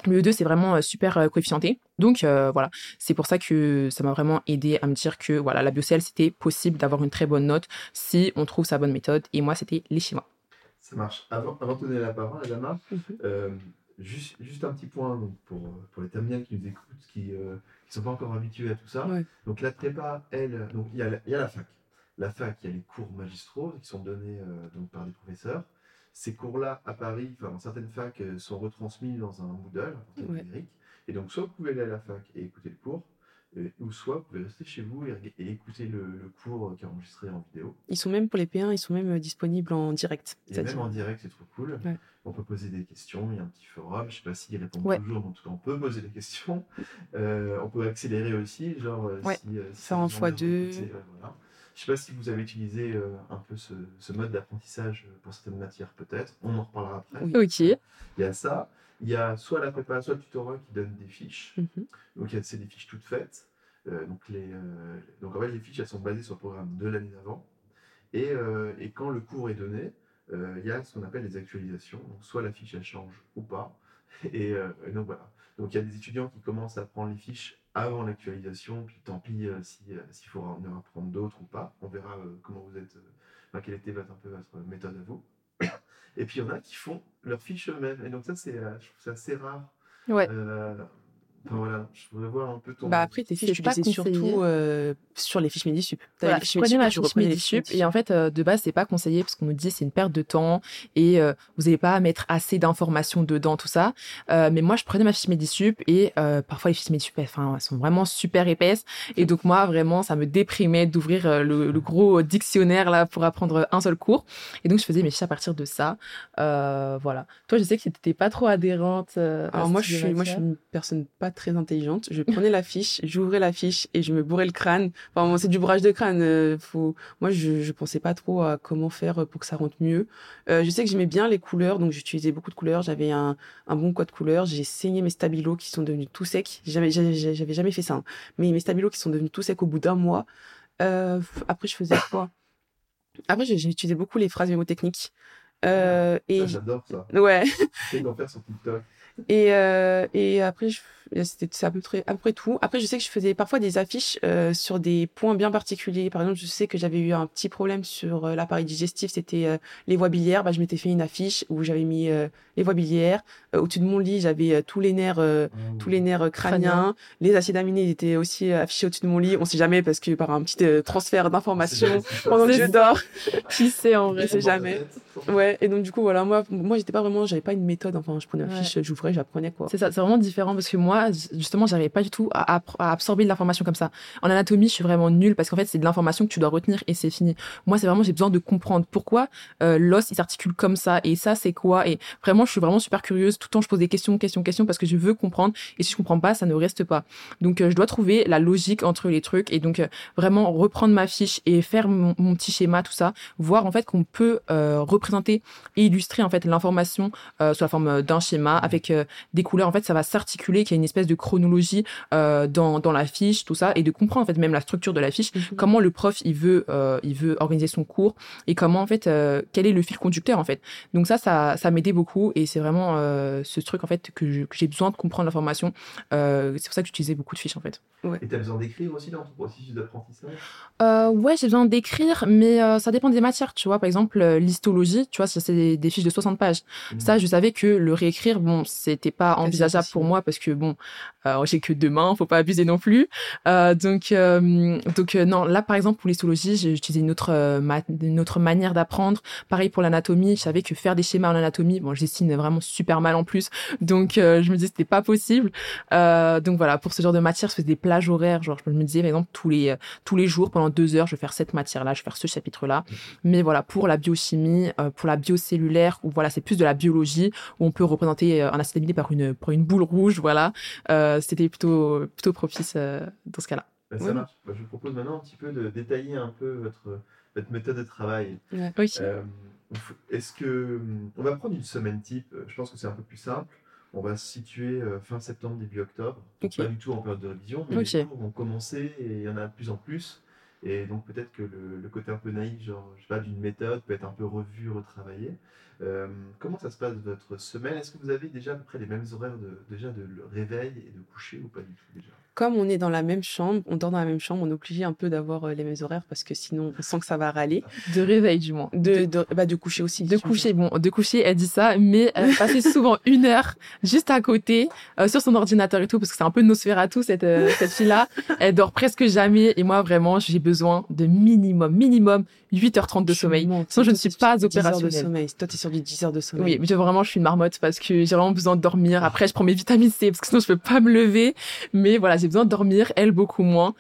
L'UE2, c'est vraiment euh, super euh, coefficienté. Donc euh, voilà, c'est pour ça que ça m'a vraiment aidé à me dire que voilà, la biocell, c'était possible d'avoir une très bonne note si on trouve sa bonne méthode. Et moi, c'était les schémas. Ça marche. Avant, avant de donner la parole, euh, juste, juste un petit point donc, pour, euh, pour les terminales qui nous écoutent, qui ne sont pas encore habitués à tout ça. Ouais. Donc la prépa, elle, il y, a la- il y a la fac. La fac, il y a les cours magistraux qui sont donnés euh, donc, par des professeurs. Ces cours-là, à Paris, enfin, dans certaines facs, euh, sont retransmis dans un Moodle, un portail Ouais. numérique. Et donc, soit vous pouvez aller à la fac et écouter le cours, euh, ou soit vous pouvez rester chez vous et, écouter le, le cours euh, qui est enregistré en vidéo. Ils sont même pour les P1, ils sont même euh, disponibles en direct. Et même en direct, c'est trop cool. Ouais. On peut poser des questions, il y a un petit forum, je sais pas s'ils répondent Ouais. toujours, mais en tout cas on peut poser des questions. Euh, on peut accélérer aussi, genre euh, Ouais. si, euh, si Faire en vous emmerde, x2. écoutez, euh, voilà. Je sais pas si vous avez utilisé euh, un peu ce, ce mode d'apprentissage euh, pour certaines matières, peut-être. On en reparlera après. Oui. Ok. Il y a ça. Il y a soit la prépa, soit le tutorat qui donne des fiches. Donc il y a- c'est des fiches toutes faites. Euh, donc, les, euh, donc en fait, les fiches elles sont basées sur le programme de l'année d'avant. Et, euh, et quand le cours est donné, il y a ce qu'on appelle les actualisations. Donc soit la fiche elle change ou pas. Et, et donc voilà. Donc il y a des étudiants qui commencent à prendre les fiches avant l'actualisation, puis tant pis euh, si, s'il faut en apprendre d'autres ou pas. On verra comment vous êtes, enfin, quelle était un peu votre méthode à vous. Et puis il y en a qui font leurs fiches eux-mêmes. Et donc ça, c'est, euh, je trouve ça assez rare. Ouais. Euh, enfin voilà, je voudrais voir un peu ton. Bah après, tes fiches, tu les faisais surtout euh, sur les fiches Medisup. T'avais Voilà, les je fiches prenais ma Medisup, tu fiche reprenais les Medisup fiches et en fait euh, de base c'est pas conseillé parce qu'on nous dit c'est une perte de temps et euh, vous n'allez pas mettre assez d'informations dedans tout ça. Euh, mais moi je prenais ma fiche Medisup et euh, parfois les fiches Medisup elles, enfin, elles sont vraiment super épaisses. Et donc moi vraiment ça me déprimait d'ouvrir euh, le, le gros dictionnaire là pour apprendre un seul cours. Et donc je faisais mes fiches à partir de ça. Euh, voilà. Toi je sais que t'étais pas trop adhérente euh, à Alors moi je, suis, moi, je suis une personne pas très intelligente. Je prenais la fiche, j'ouvrais la fiche et je me bourrais le crâne. Enfin, c'est du bourrage de crâne. euh, faut... Moi, je, je pensais pas trop à comment faire pour que ça rentre mieux. Euh, je sais que j'aimais bien les couleurs, donc j'utilisais beaucoup de couleurs. J'avais un, un bon code couleur. J'ai saigné mes stabilos qui sont devenus tout secs. J'avais, j'avais, jamais fait ça. hein. Mais mes stabilos qui sont devenus tout secs au bout d'un mois. Euh, après, je faisais quoi? Après, j'ai utilisé beaucoup les phrases mémotechniques. Euh, et Ça, j'adore ça. ouais. J'essaie d'en faire sur TikTok. Et, euh, et après, je- c'était c'est à peu près à peu près tout. Après, je sais que je faisais parfois des affiches euh, sur des points bien particuliers. Par exemple, je sais que j'avais eu un petit problème sur euh, l'appareil digestif, c'était euh, les voies biliaires. Bah, je m'étais fait une affiche où j'avais mis euh, les voies biliaires. Euh, Au-dessus de mon lit, j'avais euh, tous les nerfs, euh, tous les nerfs euh, crâniens. Les acides aminés étaient aussi euh, affichés au-dessus de mon lit. On sait jamais parce que par un petit euh, transfert d'informations pendant que je dors. qui sait en vrai Je sais jamais. Ouais. Et donc du coup, voilà, moi, moi, j'étais pas vraiment, j'avais pas une méthode. Enfin, je prenais ma Ouais. fiche, j'ouvrais, j'apprenais quoi. C'est ça, c'est vraiment différent parce que moi, justement, j'arrivais pas du tout à, absorber de l'information comme ça. En anatomie, je suis vraiment nulle parce qu'en fait, c'est de l'information que tu dois retenir et c'est fini. Moi, c'est vraiment, j'ai besoin de comprendre pourquoi euh, l'os, il s'articule comme ça et ça, c'est quoi. Et vraiment, je suis vraiment super curieuse. Tout le temps, je pose des questions, questions, questions parce que je veux comprendre. Et si je comprends pas, ça ne reste pas. Donc, euh, je dois trouver la logique entre les trucs et donc euh, vraiment reprendre ma fiche et faire mon, petit schéma, tout ça. Voir en fait qu'on peut représenter et illustrer en fait l'information sous la forme d'un schéma avec des couleurs. En fait, ça va s'articuler, qu'il y a une espèce de chronologie dans, dans la fiche, tout ça, et de comprendre en fait même la structure de la fiche, mhm. comment le prof il veut il veut organiser son cours et comment en fait quel est le fil conducteur en fait. Donc ça, ça, ça m'aidait beaucoup et c'est vraiment ce truc en fait que j'ai besoin de comprendre l'information. c'est pour ça que j'utilisais beaucoup de fiches en fait. Ouais. Et tu as besoin d'écrire aussi dans ton processus d'apprentissage? Euh, Ouais, j'ai besoin d'écrire, mais ça dépend des matières. Tu vois, par exemple, l'histologie, tu vois, c'est des, fiches de 60 pages. Mmh. Ça, je savais que le réécrire, bon, c'était pas envisageable pour moi parce que bon, euh, j'ai que deux mains, faut pas abuser non plus. Euh, donc, donc non, là, par exemple, pour l'histologie, j'ai utilisé une autre, une autre manière d'apprendre. Pareil pour l'anatomie, je savais que faire des schémas en anatomie, bon, je dessine vraiment super mal en plus, donc je me disais c'était pas possible. donc voilà, pour ce genre de matière, je faisais des plages horaires, genre je me disais par exemple tous les tous les jours pendant deux heures, je vais faire cette matière-là, je vais faire ce chapitre-là. Mais voilà, pour la biochimie, pour la biocellulaire, où voilà, c'est plus de la biologie où on peut représenter un acide aminé par une par une boule rouge, voilà. C'était plutôt plutôt propice dans ce cas-là. Bah, ça marche. Bah, je vous propose maintenant un petit peu de détailler un peu votre votre méthode de travail. Oui. Est-ce que on va prendre une semaine type Je pense que c'est un peu plus simple. On va se situer fin septembre, début octobre. Pas du tout en période de révision, mais les cours vont commencer et il y en a de plus en plus. Et donc peut-être que le, côté un peu naïf, genre, je sais pas, d'une méthode peut être un peu revu, retravaillé. Comment ça se passe votre semaine? Est-ce que vous avez déjà à peu près les mêmes horaires de, déjà de réveil et de coucher ou pas du tout déjà? Comme on est dans la même chambre, on dort dans la même chambre, on est obligé un peu d'avoir euh, les mêmes horaires parce que sinon on sent que ça va râler. De réveil du moins. De, de, bah, de coucher aussi. De coucher, bon, de coucher, elle dit ça, mais elle passait souvent une heure juste à côté euh, sur son ordinateur et tout parce que c'est un peu tout cette euh, cette fille-là. Elle dort presque jamais et moi vraiment j'ai besoin de minimum minimum 8h30 de sommeil. Sinon je ne suis pas opérationnelle. de sommeil. Toi es sur du 10 heures de sommeil. Oui, mais vraiment je suis une marmotte parce que j'ai vraiment besoin de dormir. Après je prends mes vitamines C parce que sinon je peux pas me lever. Mais voilà, j'ai besoin de dormir, elle beaucoup moins.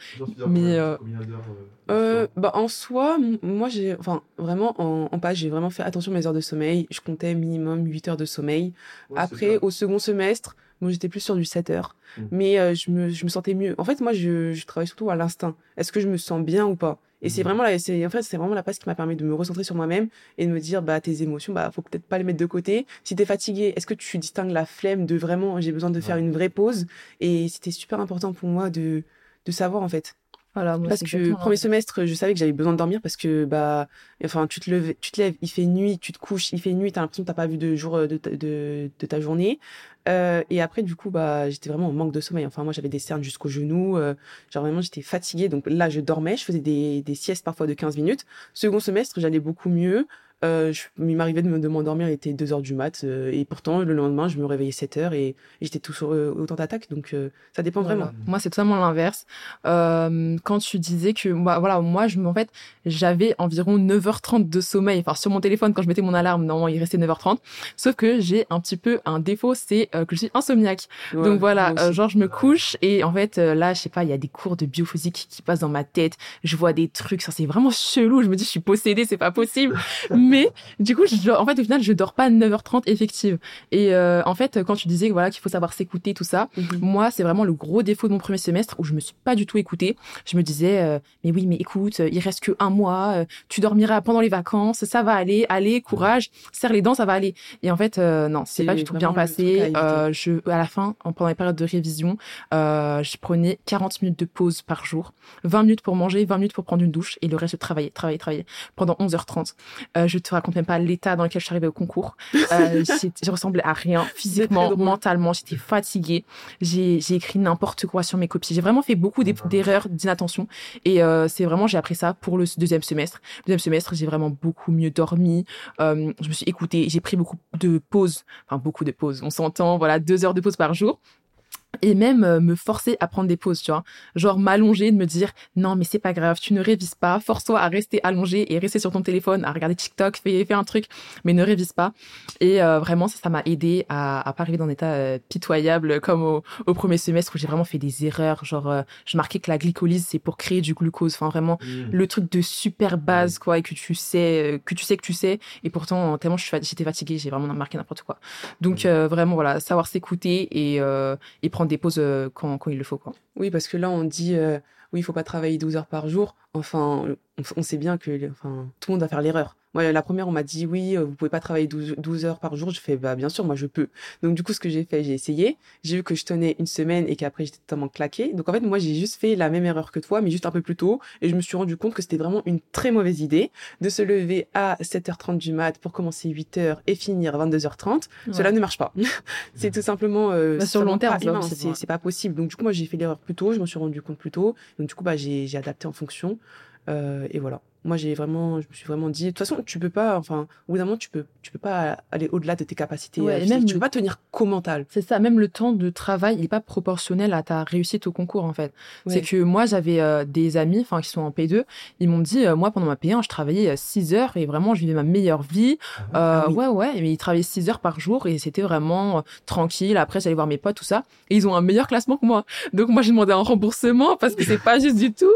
Mais euh, euh, euh, bah en soi, moi j'ai, enfin vraiment en, en page, j'ai vraiment fait attention à mes heures de sommeil. Je comptais minimum 8 heures de sommeil. Après, au second semestre, moi j'étais plus sur du 7 heures. Mmh. Mais je, me, je me sentais mieux. En fait, moi je, je travaille surtout à l'instinct. Est-ce que je me sens bien ou pas? Et c'est vraiment la, c'est, en fait, c'est vraiment la passe qui m'a permis de me recentrer sur moi-même et de me dire, bah, tes émotions, bah, faut peut-être pas les mettre de côté. Si t'es fatigué, est-ce que tu distingues la flemme de vraiment, j'ai besoin de faire une vraie pause? Et c'était super important pour moi de, de savoir, en fait. Voilà, parce que premier semestre, je savais que j'avais besoin de dormir parce que bah, enfin, tu te lèves, tu te lèves, il fait nuit, tu te couches, il fait nuit, t'as l'impression que t'as pas vu de jour de ta, de, de ta journée. Euh, et après, du coup, bah, j'étais vraiment en manque de sommeil. Enfin, moi, j'avais des cernes jusqu'au genou. Euh, genre vraiment, j'étais fatiguée. Donc là, je dormais, je faisais des, des siestes parfois de 15 minutes. Second semestre, j'allais beaucoup mieux. Euh, je, il m'arrivait de, de m'endormir, il était 2 heures du mat. Euh, et pourtant, le lendemain, je me réveillais 7 heures et, j'étais tout sur euh, autant d'attaques. Donc, euh, ça dépend vraiment. Moi, c'est totalement l'inverse. quand tu disais que, bah, voilà, moi, je, en fait, j'avais environ 9h30 de sommeil. Enfin, sur mon téléphone, quand je mettais mon alarme, normalement, il restait 9h30. Sauf que j'ai un petit peu un défaut, c'est que je suis insomniaque. donc voilà, genre, je me couche et en fait, là, je sais pas, il y a des cours de biophysique qui passent dans ma tête. Je vois des trucs, ça, c'est vraiment chelou. Je me dis, je suis possédée, c'est pas possible. mais du coup, je, en fait, au final, je dors pas 9h30 effective. Et euh, en fait, quand tu disais voilà qu'il faut savoir s'écouter, tout ça, mhm. moi, c'est vraiment le gros défaut de mon premier semestre où je me suis pas du tout écoutée. Je me disais, euh, mais oui, mais écoute, il reste que un mois, euh, tu dormiras pendant les vacances, ça va aller, allez, courage, serre les dents, ça va aller. Et en fait, non, c'est pas du tout bien passé. À, je, à la fin, pendant les périodes de révision, je prenais 40 minutes de pause par jour, 20 minutes pour manger, 20 minutes pour prendre une douche et le reste, je travaillais, travaillais, travaillais pendant 11h30. je te raconte même pas l'état dans lequel je suis arrivée au concours. Euh, je ressemblais à rien physiquement, mentalement. J'étais fatiguée. J'ai écrit n'importe quoi sur mes copies. J'ai vraiment fait beaucoup d'erreurs, d'inattention. Et euh, c'est vraiment, j'ai appris ça pour le deuxième semestre. Le deuxième semestre, j'ai vraiment beaucoup mieux dormi. Euh, je me suis écoutée. J'ai pris beaucoup de pauses. Enfin, beaucoup de pauses. On s'entend, voilà, deux heures de pause par jour. Et même euh, me forcer à prendre des pauses, tu vois. Genre m'allonger, de me dire non mais c'est pas grave, tu ne révises pas, force-toi à rester allongé et rester sur ton téléphone, à regarder TikTok, fais, fais un truc, mais ne révise pas. Et euh, vraiment ça, ça m'a aidé à, à pas arriver dans un état euh, pitoyable comme au, au, premier semestre où j'ai vraiment fait des erreurs. Genre je marquais que la glycolyse c'est pour créer du glucose, enfin vraiment mmh. le truc de super base quoi et que tu sais que tu sais que tu sais et pourtant tellement j'étais fatiguée, j'ai vraiment marqué n'importe quoi. Donc mmh. vraiment voilà savoir s'écouter et, et prendre des pauses euh, quand, quand il le faut. Quoi. Oui, parce que là, on dit, euh, oui, il faut pas travailler 12 heures par jour. Enfin, on, sait bien que tout le monde va faire l'erreur. Moi, la première, on m'a dit oui, euh, vous pouvez pas travailler 12, heures par jour. Je fais bah bien sûr, moi je peux. Donc du coup, ce que j'ai fait, j'ai essayé. J'ai vu que je tenais une semaine et qu'après j'étais totalement claqué. Donc en fait, moi j'ai juste fait la même erreur que toi, mais juste un peu plus tôt. Et je me suis rendu compte que c'était vraiment une très mauvaise idée de se lever à 7h30 du mat pour commencer 8h et finir à 22h30. Cela ne marche pas. c'est tout simplement euh, bah, sur le long terme, c'est pas possible. Donc du coup, moi j'ai fait l'erreur plus tôt. Je m'en suis rendu compte plus tôt. Donc du coup, bah j'ai adapté en fonction. Euh, et voilà moi j'ai vraiment je me suis vraiment dit de toute façon tu peux pas enfin au bout d'un moment tu peux tu peux pas aller au-delà de tes capacités ouais, et même tu peux pas tenir qu'au mental. C'est ça même le temps de travail il est pas proportionnel à ta réussite au concours en fait. C'est que moi j'avais euh, des amis enfin qui sont en P2 ils m'ont dit euh, moi pendant ma P1 je travaillais 6 euh, heures et vraiment je vivais ma meilleure vie. Ah ah ouais ouais mais ils travaillaient 6 heures par jour et c'était vraiment tranquille. Après j'allais voir mes potes tout ça et ils ont un meilleur classement que moi. Donc moi j'ai demandé un remboursement parce que c'est pas juste du tout.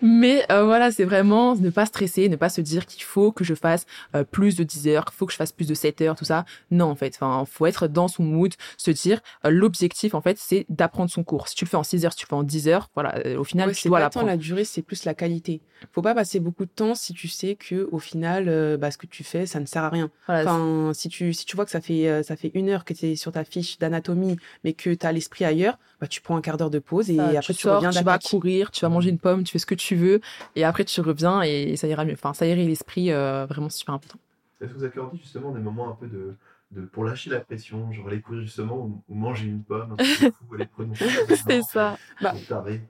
Mais voilà c'est vraiment ne pas stresser, ne pas se dire qu'il faut que je fasse euh, plus de 10 heures, qu'il faut que je fasse plus de 7 heures, tout ça. Non, en fait, enfin, faut être dans son mood, se dire euh, l'objectif en fait, c'est d'apprendre son cours. Si tu le fais en 6 heures, si tu le fais en 10 heures, voilà, euh, au final, tu dois l'apprendre. la durée, c'est plus la qualité. Faut pas passer beaucoup de temps si tu sais que au final bah, ce que tu fais, ça ne sert à rien. enfin, si tu si tu vois que ça fait ça fait une heure que tu es sur ta fiche d'anatomie mais que tu as l'esprit ailleurs, bah, tu prends un quart d'heure de pause et après tu, reviens tu vas courir, tu vas manger une pomme, tu fais ce que tu veux et après tu reviens et et ça ira mieux. Enfin, ça irait l'esprit, euh, vraiment super important. Est-ce que vous accordez justement des moments un peu de, de, pour lâcher la pression, genre aller courir justement ou, manger une pomme, C'est ça. Bah,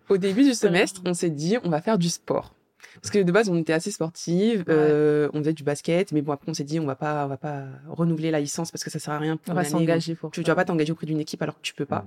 au début du semestre, on s'est dit on va faire du sport. Parce que de base, on était assez sportive, euh, on faisait du basket, mais bon après on s'est dit on va pas, on va pas renouveler la licence parce que ça sert à rien. Pour on va s'engager pour. Tu, tu vas pas t'engager auprès d'une équipe alors que tu peux pas.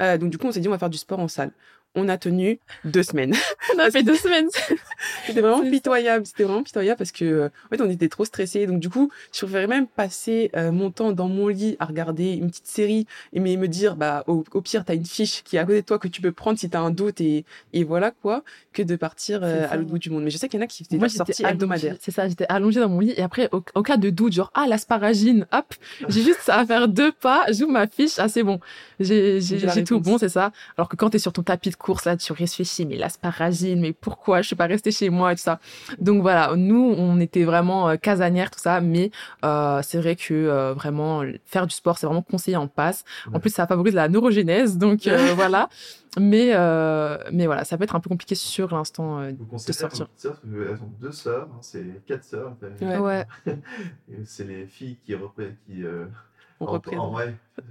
Euh, donc du coup on s'est dit on va faire du sport en salle on a tenu deux semaines. on a fait deux semaines. c'était vraiment pitoyable. C'était vraiment pitoyable parce que, euh, en fait, on était trop stressés. Donc, du coup, je préférais même passer euh, mon temps dans mon lit à regarder une petite série et mais me dire, bah, au, pire, t'as une fiche qui est à côté de toi que tu peux prendre si t'as un doute et, et voilà quoi, que de partir euh, à l'autre bout du monde. Mais je sais qu'il y en a qui faisaient des sorties hebdomadaires. C'est ça, j'étais allongée dans mon lit et après, au, cas de doute, genre, ah, l'asparagine, hop, j'ai juste à faire deux pas, j'ouvre ma fiche, ah, c'est bon. J'ai, j'ai, tout bon, c'est ça. Alors que quand t'es sur ton tapis de course, là, tu réfléchis, mais l'asparagine, mais pourquoi je suis pas restée chez moi et tout ça. Donc voilà, nous, on était vraiment euh, casanières, tout ça, mais euh, c'est vrai que euh, vraiment, faire du sport, c'est vraiment conseillé en passe. En plus, ça favorise la neurogénèse, donc euh, voilà. Mais, mais voilà, ça peut être un peu compliqué sur l'instant de sortir. Sœurs, elles ont deux sœurs, hein, c'est quatre sœurs. Ouais. c'est les filles qui, qui on représente.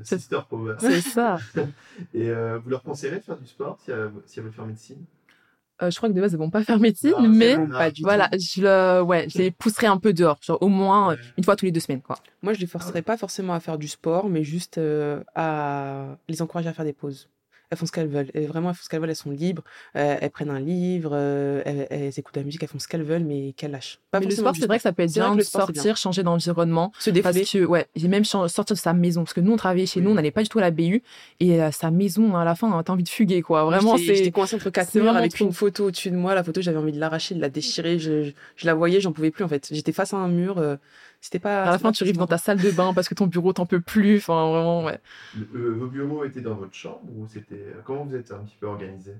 Sister Power. C'est ça. Et euh, vous leur conseillerez de faire du sport si, elles, si elles veulent faire médecine? Euh, je crois que de base elles vont pas faire médecine, mais voilà, je le, ouais, je les pousserai un peu dehors, genre au moins une fois tous les deux semaines, quoi. Moi, je les forcerai pas forcément à faire du sport, mais juste euh, à les encourager à faire des pauses elles font ce qu'elles veulent. Et vraiment, elles font ce qu'elles veulent, elles sont libres. Euh, elles prennent un livre, euh, elles, écoutent la musique, elles font ce qu'elles veulent, mais qu'elles lâchent. Pas mais le sport, c'est vrai que ça peut être bien de sortir, changer d'environnement. Se défouler. Parce que, ouais, même sortir de sa maison. Parce que nous, on travaillait chez nous, on n'allait pas du tout à la BU. Et euh, sa maison, à la fin, t'as envie de fuguer, quoi. Vraiment, c'est. J'étais coincée entre quatre murs avec une photo au-dessus de moi. La photo, j'avais envie de l'arracher, de la déchirer. Je, je, la voyais, j'en pouvais plus, en fait. J'étais face à un mur. C'était pas. À la fin, tu arrives dans ta salle de bain parce que ton bureau t'en peut plus. Enfin, vraiment, ouais. Euh, vos bureaux étaient dans votre chambre ou c'était. Comment vous êtes un petit peu organisé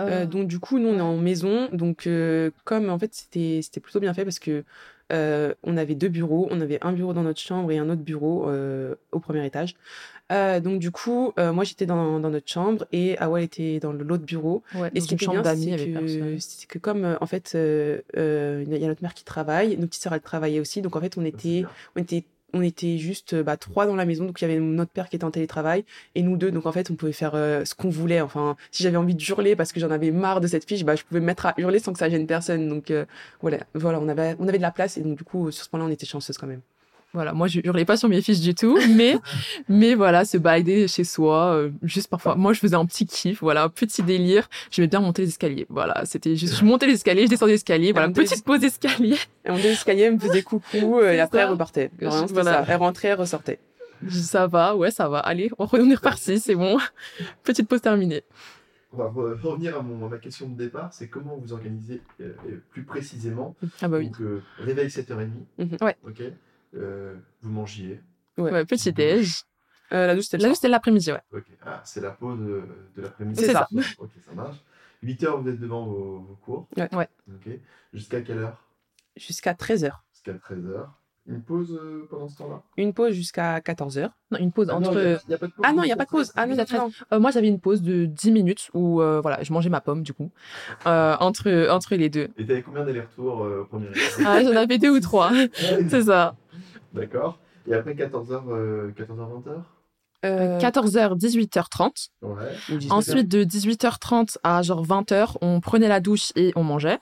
euh, donc du coup nous on est en maison donc euh, comme en fait c'était c'était plutôt bien fait parce que on avait deux bureaux on avait un bureau dans notre chambre et un autre bureau au premier étage. Euh, donc du coup, euh, moi j'étais dans, dans, notre chambre et Awal était dans l'autre bureau. et ce qui est bien, c'est que, que, comme euh, en fait, il y a notre mère qui travaille, nos petites sœurs elles travaillaient aussi, donc en fait on était, on était on était juste bah, trois dans la maison, donc il y avait notre père qui était en télétravail et nous deux, donc en fait on pouvait faire ce qu'on voulait. Enfin, si j'avais envie de hurler parce que j'en avais marre de cette fiche, bah je pouvais me mettre à hurler sans que ça gêne personne. Donc voilà, voilà, on avait on avait de la place et donc du coup sur ce point-là on était chanceuse quand même. Voilà, moi, je hurlais pas sur mes fiches du tout, mais, mais voilà, se balader chez soi, euh, juste parfois. Moi, je faisais un petit kiff, voilà, petit délire. Je vais bien monter les escaliers. Voilà, c'était juste, je montais les escaliers, je descendais les escaliers, voilà, montait petite pause d'escalier. Elle montait l'escalier, elle me faisait coucou, euh, et après, ça. elle repartait. Vraiment, Voilà. ça. Elle rentrait, elle ressortait. Ça va, ouais, ça va. Allez, on est reparti, c'est bon. Petite pause terminée. On va re- revenir à, mon, à ma question de départ, c'est comment vous organisez euh, plus précisément. Ah bah oui. Donc, euh, réveil 7h30. Mhm. Ouais. Ok. Euh, vous mangiez. Ouais. Ouais, petit déj. Euh, la douche, c'était l'après-midi, ouais. Ok. Ah, c'est la pause de l'après-midi. C'est ça. Ok, ça marche. 8h, vous êtes devant vos, vos cours. Ouais. Ouais. Ok. Jusqu'à quelle heure? Jusqu'à 13h. Jusqu'à 13h. Une pause euh, pendant ce temps-là? Une pause jusqu'à 14h. Non, une pause Ah non, entre. y a- y a pas de pause Ah non, il n'y a pas de pause. Ah non, Oui, la non, non. Euh, moi, j'avais une pause de 10 minutes où, euh, voilà, je mangeais ma pomme, du coup, euh, entre, entre les deux. Et t'avais combien d'allers-retours euh, au premier Ah, j'en avais deux ou trois. C'est ça. D'accord. Et après 14h, euh, 14h, 20h Euh, 14h, 18h30. Ouais. ou 19h. Ensuite, de 18h30 à genre 20h, on prenait la douche et on mangeait.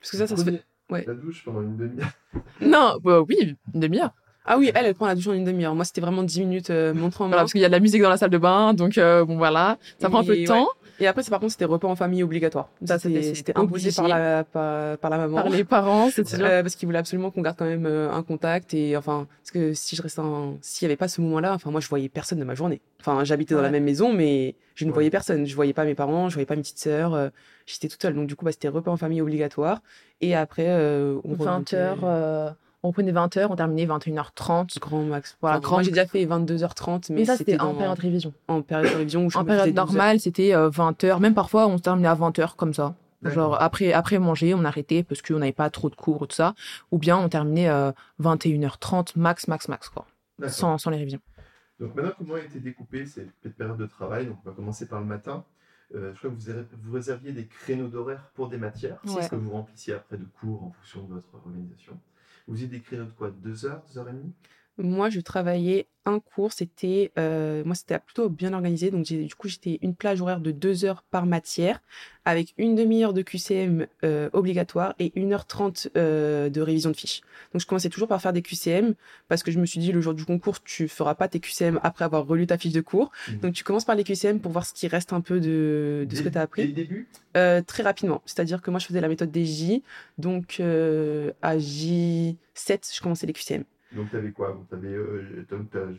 Parce que ça, ça se fait. Ouais. La douche pendant une demi-heure. Non, bah oui, une demi-heure. Ah oui, elle, elle prend la douche en une demi-heure. Moi, c'était vraiment 10 minutes euh, main. Voilà, parce qu'il y a de la musique dans la salle de bain, donc euh, bon voilà, ça prend un peu de temps. Et après, c'est par contre, c'était repas en famille obligatoire. Ça, c'était- imposé par la, par, par la maman. Par les parents, c'est sûr. Euh, parce qu'ils voulaient absolument qu'on garde quand même euh, un contact et enfin parce que si je restais en... s'il y avait pas ce moment-là enfin moi je voyais personne de ma journée enfin j'habitais dans la même maison mais je ne Ouais. voyais personne je voyais pas mes parents je voyais pas mes petites sœurs euh, j'étais toute seule donc du coup bah, c'était repas en famille obligatoire et après euh, on 20h, remontait on prenait 20h, on terminait 21h30. grand max Voilà, Enfin, grand moi j'ai déjà fait 22h30 mais Mais ça, c'était dans- en période révision. en période de révision où je En période 12 heures. normale, c'était 20h. Même parfois, on terminait à 20h comme ça. Genre après après manger, on arrêtait parce qu'on n'avait pas trop de cours ou tout ça. Ou bien on terminait euh, 21h30 max max max quoi, sans, sans les révisions. Donc maintenant, comment a été découpée cette période de travail? Donc on va commencer par le matin. Euh, je crois que vous, réserviez des créneaux d'horaire pour des matières, Ouais. ce que vous remplissiez après de cours en fonction de votre organisation. Vous des créneaux de quoi 2 heures, 2 heures et demie? Moi, je travaillais un cours, c'était euh, moi c'était plutôt bien organisé, donc du coup j'étais une plage horaire de deux heures par matière, avec une demi-heure de QCM euh, obligatoire et 1h30 euh, de révision de fiches. Donc je commençais toujours par faire des QCM parce que je me suis dit le jour du concours tu feras pas tes QCM après avoir relu ta fiche de cours, Mhm. donc tu commences par les QCM pour voir ce qui reste un peu de, de ce que tu as appris. Dès le début? Euh, très rapidement. C'est-à-dire que moi, je faisais la méthode des J. Donc, euh, à J7, je commençais les QCM. Donc tu avais quoi Donc tu avais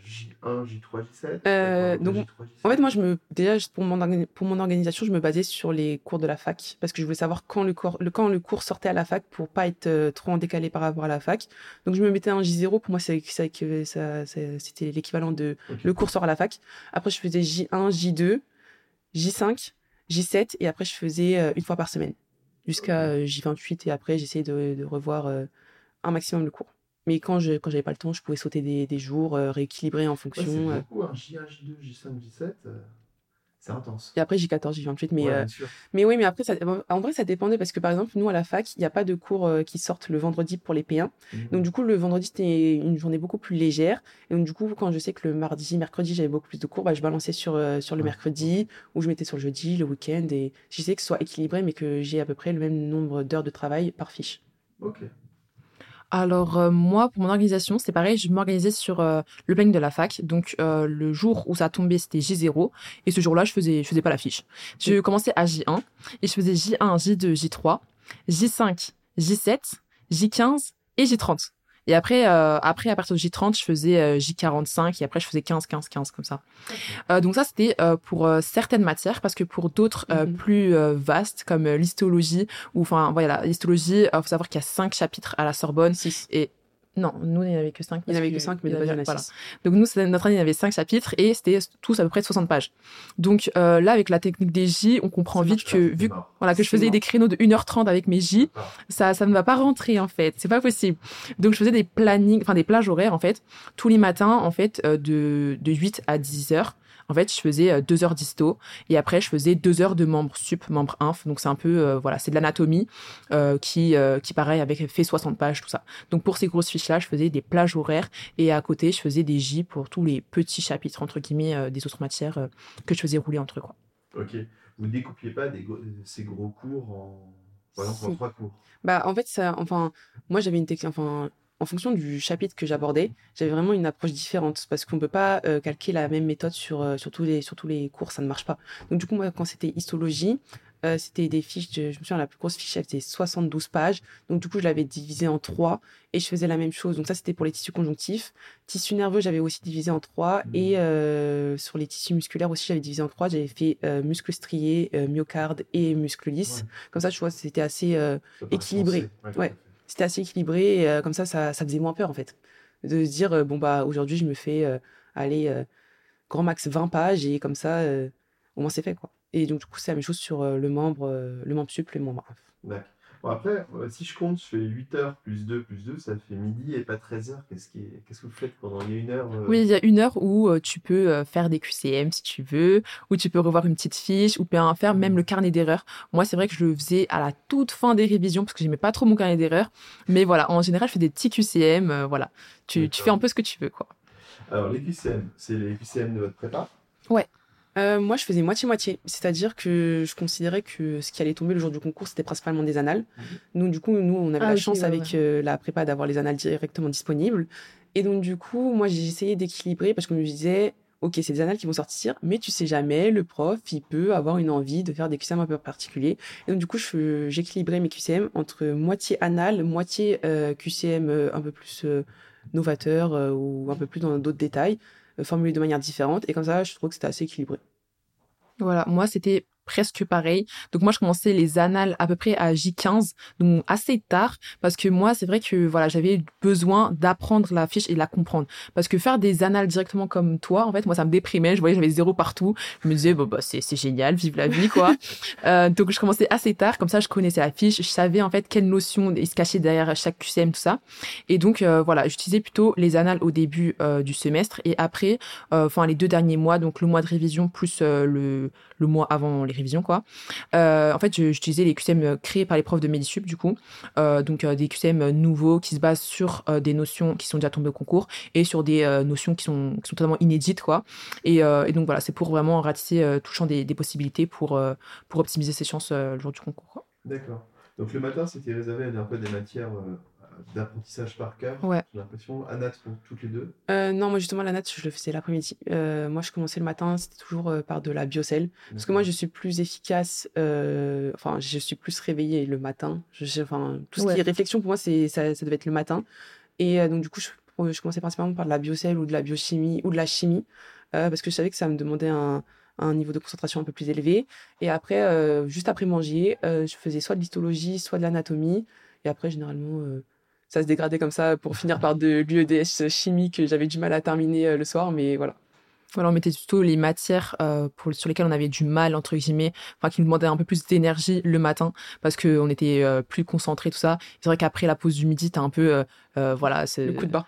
J1, J3, J7 Euh, T'as quoi, donc, J3, J7 En fait, moi, je me, déjà, pour mon, pour mon organisation, je me basais sur les cours de la fac. Parce que je voulais savoir quand le, cours, le, quand le cours sortait à la fac pour pas être euh, trop en décalé par rapport à la fac. Donc, je me mettais un J0. Pour moi, c'est, c'est que ça- ça- c'était l'équivalent de le cours sort à la fac. Après, je faisais J1, J2, J5, J7. Et après, je faisais euh, une fois par semaine. Jusqu'à euh, J28. Et après, j'essayais de, de revoir euh, un maximum le cours. Mais quand je quand j'avais pas le temps, je pouvais sauter des, des jours, euh, rééquilibrer en Ouais, fonction. c'est euh. beaucoup, hein. J1, J2, J5, J7, euh, c'est intense. Et après, J14, J28. Mais, Ouais, euh, mais oui, mais après, ça, en vrai, ça dépendait parce que par exemple, nous à la fac, il n'y a pas de cours euh, qui sortent le vendredi pour les P1. Mhm. Donc, du coup, le vendredi, c'était une journée beaucoup plus légère. Et donc, du coup, quand je sais que le mardi, mercredi, j'avais beaucoup plus de cours, bah, je balançais sur, sur le Ouais. mercredi ou je mettais sur le jeudi, le week-end. Et j'essayais que ce soit équilibré, mais que j'ai à peu près le même nombre d'heures de travail par fiche. Ok. Alors euh, moi, pour mon organisation, c'est pareil, je m'organisais sur euh, le planning de la fac. Donc euh, le jour où ça tombait, c'était J0 et ce jour-là, je faisais je faisais pas la fiche. Je commençais à J1 et je faisais J1, J2, J3, J5, J7, J15 et J30. Et après, euh, après à partir de J30, je faisais euh, J45 et après je faisais 15, 15, 15 comme ça. Euh, donc ça, c'était euh, pour certaines matières parce que pour d'autres euh, Mhm. plus euh, vastes comme l'histologie ou enfin voilà, l'histologie, il faut savoir qu'il y a cinq chapitres à la Sorbonne 6. et non, nous, il n'y en avait que 5. Il n'y en avait que 5, mais de il y en a voilà. 6. Donc, nous, notre année, il y avait 5 chapitres et c'était tous à peu près 60 pages. Donc, euh, là, avec la technique des J, on comprend Ça vite que, vu que, voilà, que je faisais mort. des créneaux de 1h30 avec mes J, ça, ça ne va pas rentrer, en fait. C'est pas possible. Donc, je faisais des plannings, enfin, des plages horaires, en fait, tous les matins, en fait, euh, de, de 8 à 10 heures. En fait, je faisais 2 heures d'histo et après, je faisais 2 heures de membres sup, membres inf. Donc, c'est un peu, euh, voilà, c'est de l'anatomie euh, qui, euh, qui, pareil, avec fait 60 pages, tout ça. Donc, pour ces grosses fiches-là, je faisais des plages horaires et à côté, je faisais des J pour tous les petits chapitres, entre guillemets, euh, des autres matières euh, que je faisais rouler entre eux, quoi. Ok. Vous ne découpiez pas des gros- ces gros cours en, par exemple, en Si. trois cours? Bah, en fait, ça, enfin, moi, j'avais une technique, enfin, en fonction du chapitre que j'abordais, j'avais vraiment une approche différente parce qu'on peut pas euh, calquer la même méthode sur, euh, sur, tous les, sur tous les cours, ça ne marche pas. Donc du coup, moi, quand c'était histologie, euh, c'était des fiches, de, je me souviens, la plus grosse fiche, elle faisait 72 pages. Donc, du coup, je l'avais divisé en trois et je faisais la même chose. Donc, ça, c'était pour les tissus conjonctifs. Tissus nerveux, j'avais aussi divisé en trois. Mmh. Et euh, sur les tissus musculaires aussi, j'avais divisé en trois. J'avais fait euh, muscle strié, myocarde et muscle lisse. Comme ça, je vois, c'était assez équilibré. Ouais, c'était assez équilibré. Et, comme ça, ça, ça, faisait moins peur, en fait. De se dire, bon, bah, aujourd'hui, je me fais aller grand max 20 pages et comme ça, au moins, c'est fait, quoi. Et donc, du coup, c'est la même chose sur le membre, le membre sup, le membre. Bon, après, si je compte, je fais 8 heures plus 2 plus 2, ça fait midi et pas 13 heures. Qu'est-ce, qui Qu'est-ce que vous faites pendant Il y a une heure Oui, il y a une heure où tu peux faire des QCM si tu veux, où tu peux revoir une petite fiche, ou bien faire même mmh. le carnet d'erreurs. Moi, c'est vrai que je le faisais à la toute fin des révisions parce que j'aimais pas trop mon carnet d'erreurs. Mais voilà, en général, je fais des petits QCM. voilà, tu, tu, fais un peu ce que tu veux. quoi. Alors, les QCM, c'est les QCM de votre prépa? Ouais. Euh, moi, je faisais moitié-moitié. C'est-à-dire que je considérais que ce qui allait tomber le jour du concours, c'était principalement des annales. Mhm. Donc, du coup, nous, on avait ah, la chance avec euh, la prépa d'avoir les annales directement disponibles. Et donc, du coup, moi, j'ai essayé d'équilibrer parce que je me disais, OK, c'est des annales qui vont sortir, mais tu sais jamais, le prof, il peut avoir une envie de faire des QCM un peu particuliers. Et donc, du coup, j'équilibrais mes QCM entre moitié annales, moitié euh, QCM un peu plus novateur ou un peu plus dans d'autres détails formulé de manière différente. Et comme ça, je trouve que c'était assez équilibré. Voilà, moi, c'était presque pareil. Donc moi je commençais les annales à peu près à J15, donc assez tard parce que moi c'est vrai que voilà, j'avais besoin d'apprendre la fiche et de la comprendre parce que faire des annales directement comme toi en fait, moi ça me déprimait, je voyais j'avais zéro partout. Je me disais bon bah c'est c'est génial, vive la vie quoi. euh, donc je commençais assez tard comme ça je connaissais la fiche, je savais en fait quelle notion se cachait derrière chaque QCM tout ça. Et donc euh, voilà, j'utilisais plutôt les annales au début euh, du semestre et après euh, enfin les deux derniers mois donc le mois de révision plus le le mois avant les révisions, quoi. Euh, en fait, j'utilisais les QCM euh, créés par les profs de Medisup, du coup. Euh, donc, des QCM nouveaux qui se basent sur des notions qui sont déjà tombées au concours et sur des notions qui sont, qui sont totalement inédites, quoi. Et, donc, voilà, c'est pour vraiment ratisser tout champ des, des possibilités pour, pour optimiser ses chances le jour du concours. D'accord. Donc, le matin, c'était réservé à un peu des matières d'apprentissage par cœur. Ouais. J'ai l'impression. Anat pour toutes les deux? Euh, Non, moi justement, la natte, je le faisais l'après-midi. Euh, moi, je commençais le matin, c'était toujours euh, par de la biocelle. Parce que moi, je suis plus efficace, enfin, je suis plus réveillée le matin. Je, enfin, tout ce qui est réflexion, pour moi, c'est, ça, ça, devait être le matin. Et donc, du coup, je, je, commençais principalement par de la biocelle ou de la biochimie ou de la chimie. parce que je savais que ça me demandait un, un niveau de concentration un peu plus élevé. Et après, juste après manger, je faisais soit de l'histologie, soit de l'anatomie. Et après, généralement, ça se dégradait comme ça pour finir par de l'UEDS chimie que j'avais du mal à terminer euh, le soir, mais voilà. Voilà, on mettait plutôt les matières euh, pour, sur lesquelles on avait du mal, entre guillemets, enfin, qui nous demandaient un peu plus d'énergie le matin parce qu'on était euh, plus concentrés, tout ça. C'est vrai qu'après la pause du midi, t'as un peu, euh, euh voilà, c'est le coup de barre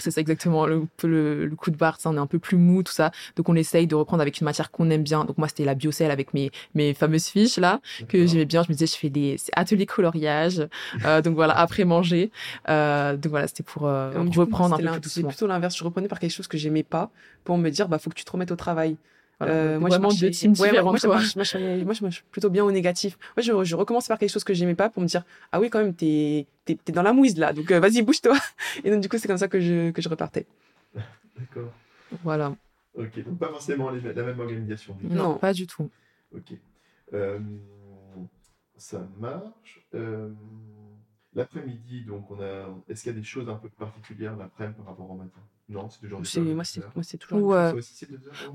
c'est ça exactement, le, le, coup de barre, ça, on est un peu plus mou, tout ça. Donc on essaye de reprendre avec une matière qu'on aime bien. Donc moi, c'était la biocelle avec mes, mes fameuses fiches, là, que j'aimais bien. Je me disais, je fais des ateliers coloriage. donc voilà, après manger. donc voilà, c'était pour reprendre un peu C'est plutôt l'inverse. Je reprenais par quelque chose que j'aimais pas pour me dire, bah, faut que tu te remettes au travail. Euh, moi, vraiment je deux teams différents. moi, je marche, plutôt bien au négatif. Moi, je, je recommence par quelque chose que j'aimais pas pour me dire, ah oui, quand même, t'es, t'es, dans la mouise là, donc euh, vas-y, bouge-toi. Et donc, du coup, c'est comme ça que je, que je repartais. D'accord. Voilà. Ok, donc pas forcément la même organisation. Non, pas du tout. Ok. Euh, ça marche. L'après-midi, donc, on a. Est-ce qu'il y a des choses un peu particulières l'après-midi par rapport au matin? Non, c'est toujours. C'est, moi, c'est, moi, c'est toujours.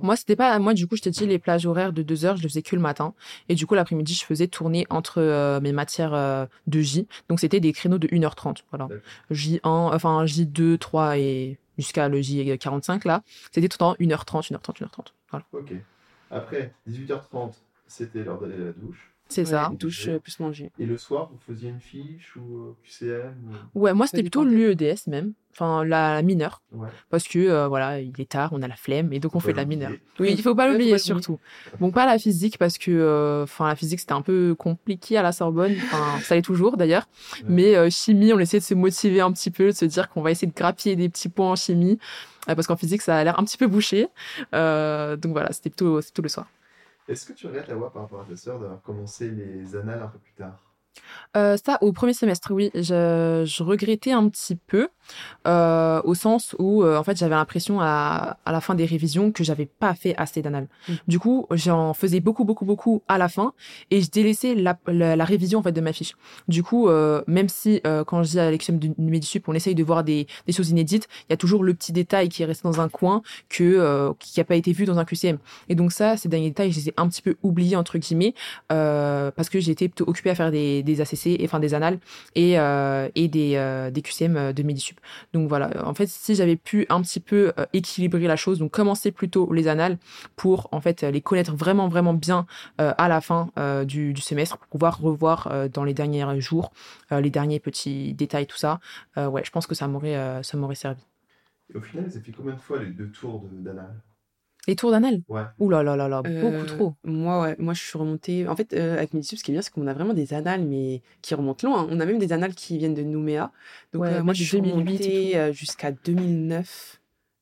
moi, c'était pas. Moi, du coup, je t'ai dit les plages horaires de 2 heures, je le faisais que le matin. Et du coup, l'après-midi, je faisais tourner entre euh, mes matières euh, de J. Donc, c'était des créneaux de 1h30. Voilà. J1, enfin, J2, 3 et jusqu'à le J45, là. C'était tout le temps 1h30, 1h30, 1h30. Voilà. Ok. Après, 18h30, c'était l'heure d'aller à la douche. C'est ça. Douche euh, plus manger. Et le soir, vous faisiez une fiche ou euh, QCM Ouais, moi c'était plutôt l'UEDS même, enfin la, mineure. Parce que euh, voilà, il est tard, on a la flemme et donc on fait de la mineure. Oui, il faut pas l'oublier surtout. Bon, pas la physique parce que enfin la physique c'était un peu compliqué à la Sorbonne, enfin ça l'est toujours d'ailleurs. Mais chimie, on essaie de se motiver un petit peu, de se dire qu'on va essayer de grappiller des petits points en chimie parce qu'en physique ça a l'air un petit peu bouché. donc voilà, c'était plutôt, plutôt le soir. Est-ce que tu regrettes, voir par rapport à ta sœur, d'avoir commencé les annales un peu plus tard? Euh, ça, au premier semestre, oui, je, je regrettais un petit peu, euh, au sens où, euh, en fait, j'avais l'impression à, à la fin des révisions que j'avais pas fait assez d'anal. Mm. Du coup, j'en faisais beaucoup, beaucoup, beaucoup à la fin, et je délaissais la, la, la révision en fait de ma fiche. Du coup, même si quand je dis à l'examen du Medisup, on essaye de voir des, des choses inédites, il y a toujours le petit détail qui est resté dans un coin que qui a pas été vu dans un QCM. Et donc ça, ces derniers détails, je les ai un petit peu oubliés entre guillemets parce que j'étais plutôt occupée à faire des, des ACC, enfin des annales et, euh, et des, euh, des QCM de Medisup. Donc voilà, en fait, si j'avais pu un petit peu euh, équilibrer la chose, donc commencer plutôt les annales pour en fait les connaître vraiment vraiment bien euh, à la fin euh, du, semestre pour pouvoir revoir euh, dans les derniers jours euh, les derniers petits détails tout ça. Euh, ouais, je pense que ça m'aurait euh, servi. Et au final, ça fait combien de fois les deux tours d'anal Les tours d'annales Ouais. Ouh là là là là, beaucoup Euh, trop. Moi, ouais, moi, je suis remontée. En fait, euh, avec Medisup, ce qui est bien, c'est qu'on a vraiment des annales, mais qui remontent loin. On a même des annales qui viennent de Nouméa. Donc, Ouais, euh, moi, je suis 2008 et remontée jusqu'à 2009.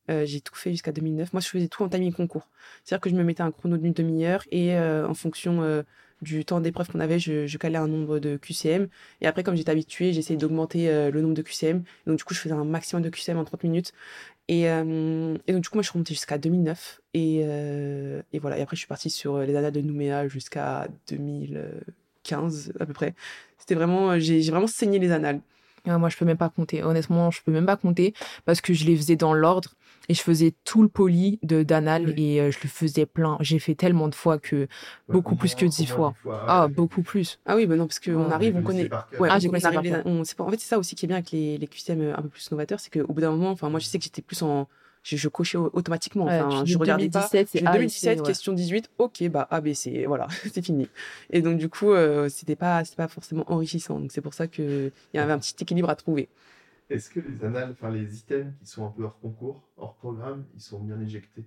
Euh, j'ai tout fait jusqu'à 2009. Moi, je faisais tout en timing concours. C'est-à-dire que je me mettais un chrono d'une demi-heure et euh, en fonction euh, du temps d'épreuve qu'on avait, je, calais un nombre de QCM. Et après, comme j'étais habituée, j'essayais d'augmenter euh, le nombre de QCM. Donc, du coup, je faisais un maximum de QCM en 30 minutes. Et, euh, et donc, du coup, moi, je suis remontée jusqu'à 2009. Et, euh, et voilà. Et après, je suis partie sur les annales de Nouméa jusqu'à 2015, à peu près. C'était vraiment, j'ai j'ai vraiment saigné les annales. Ah, moi, je peux même pas compter. Honnêtement, je peux même pas compter parce que je les faisais dans l'ordre et je faisais tout le poli de d'anal Oui. et euh, je le faisais plein. J'ai fait tellement de fois que Ouais, Beaucoup au plus que dix fois. ah ouais. beaucoup plus. Ah oui, bah non, parce qu'on Ah, arrive, on connaît. Ouais, Ah, on connaissé les- par cœur. on- pas- En fait, c'est ça aussi qui est bien avec les, les QCM un peu plus novateurs, c'est qu'au bout d'un moment, enfin, moi, je sais que j'étais plus en. Je, je cochais au- automatiquement. Ouais, Enfin, je regardais pas. 2017, c'est J'ai A et 2017, C, ouais. question 18, ok, bah ABC, voilà, c'est fini. Et donc, du coup, euh, c'était pas, c'était pas forcément enrichissant. Donc, c'est pour ça qu'il y avait un petit équilibre à trouver. Est-ce que les annales, enfin les items qui sont un peu hors concours, hors programme, ils sont bien éjectés?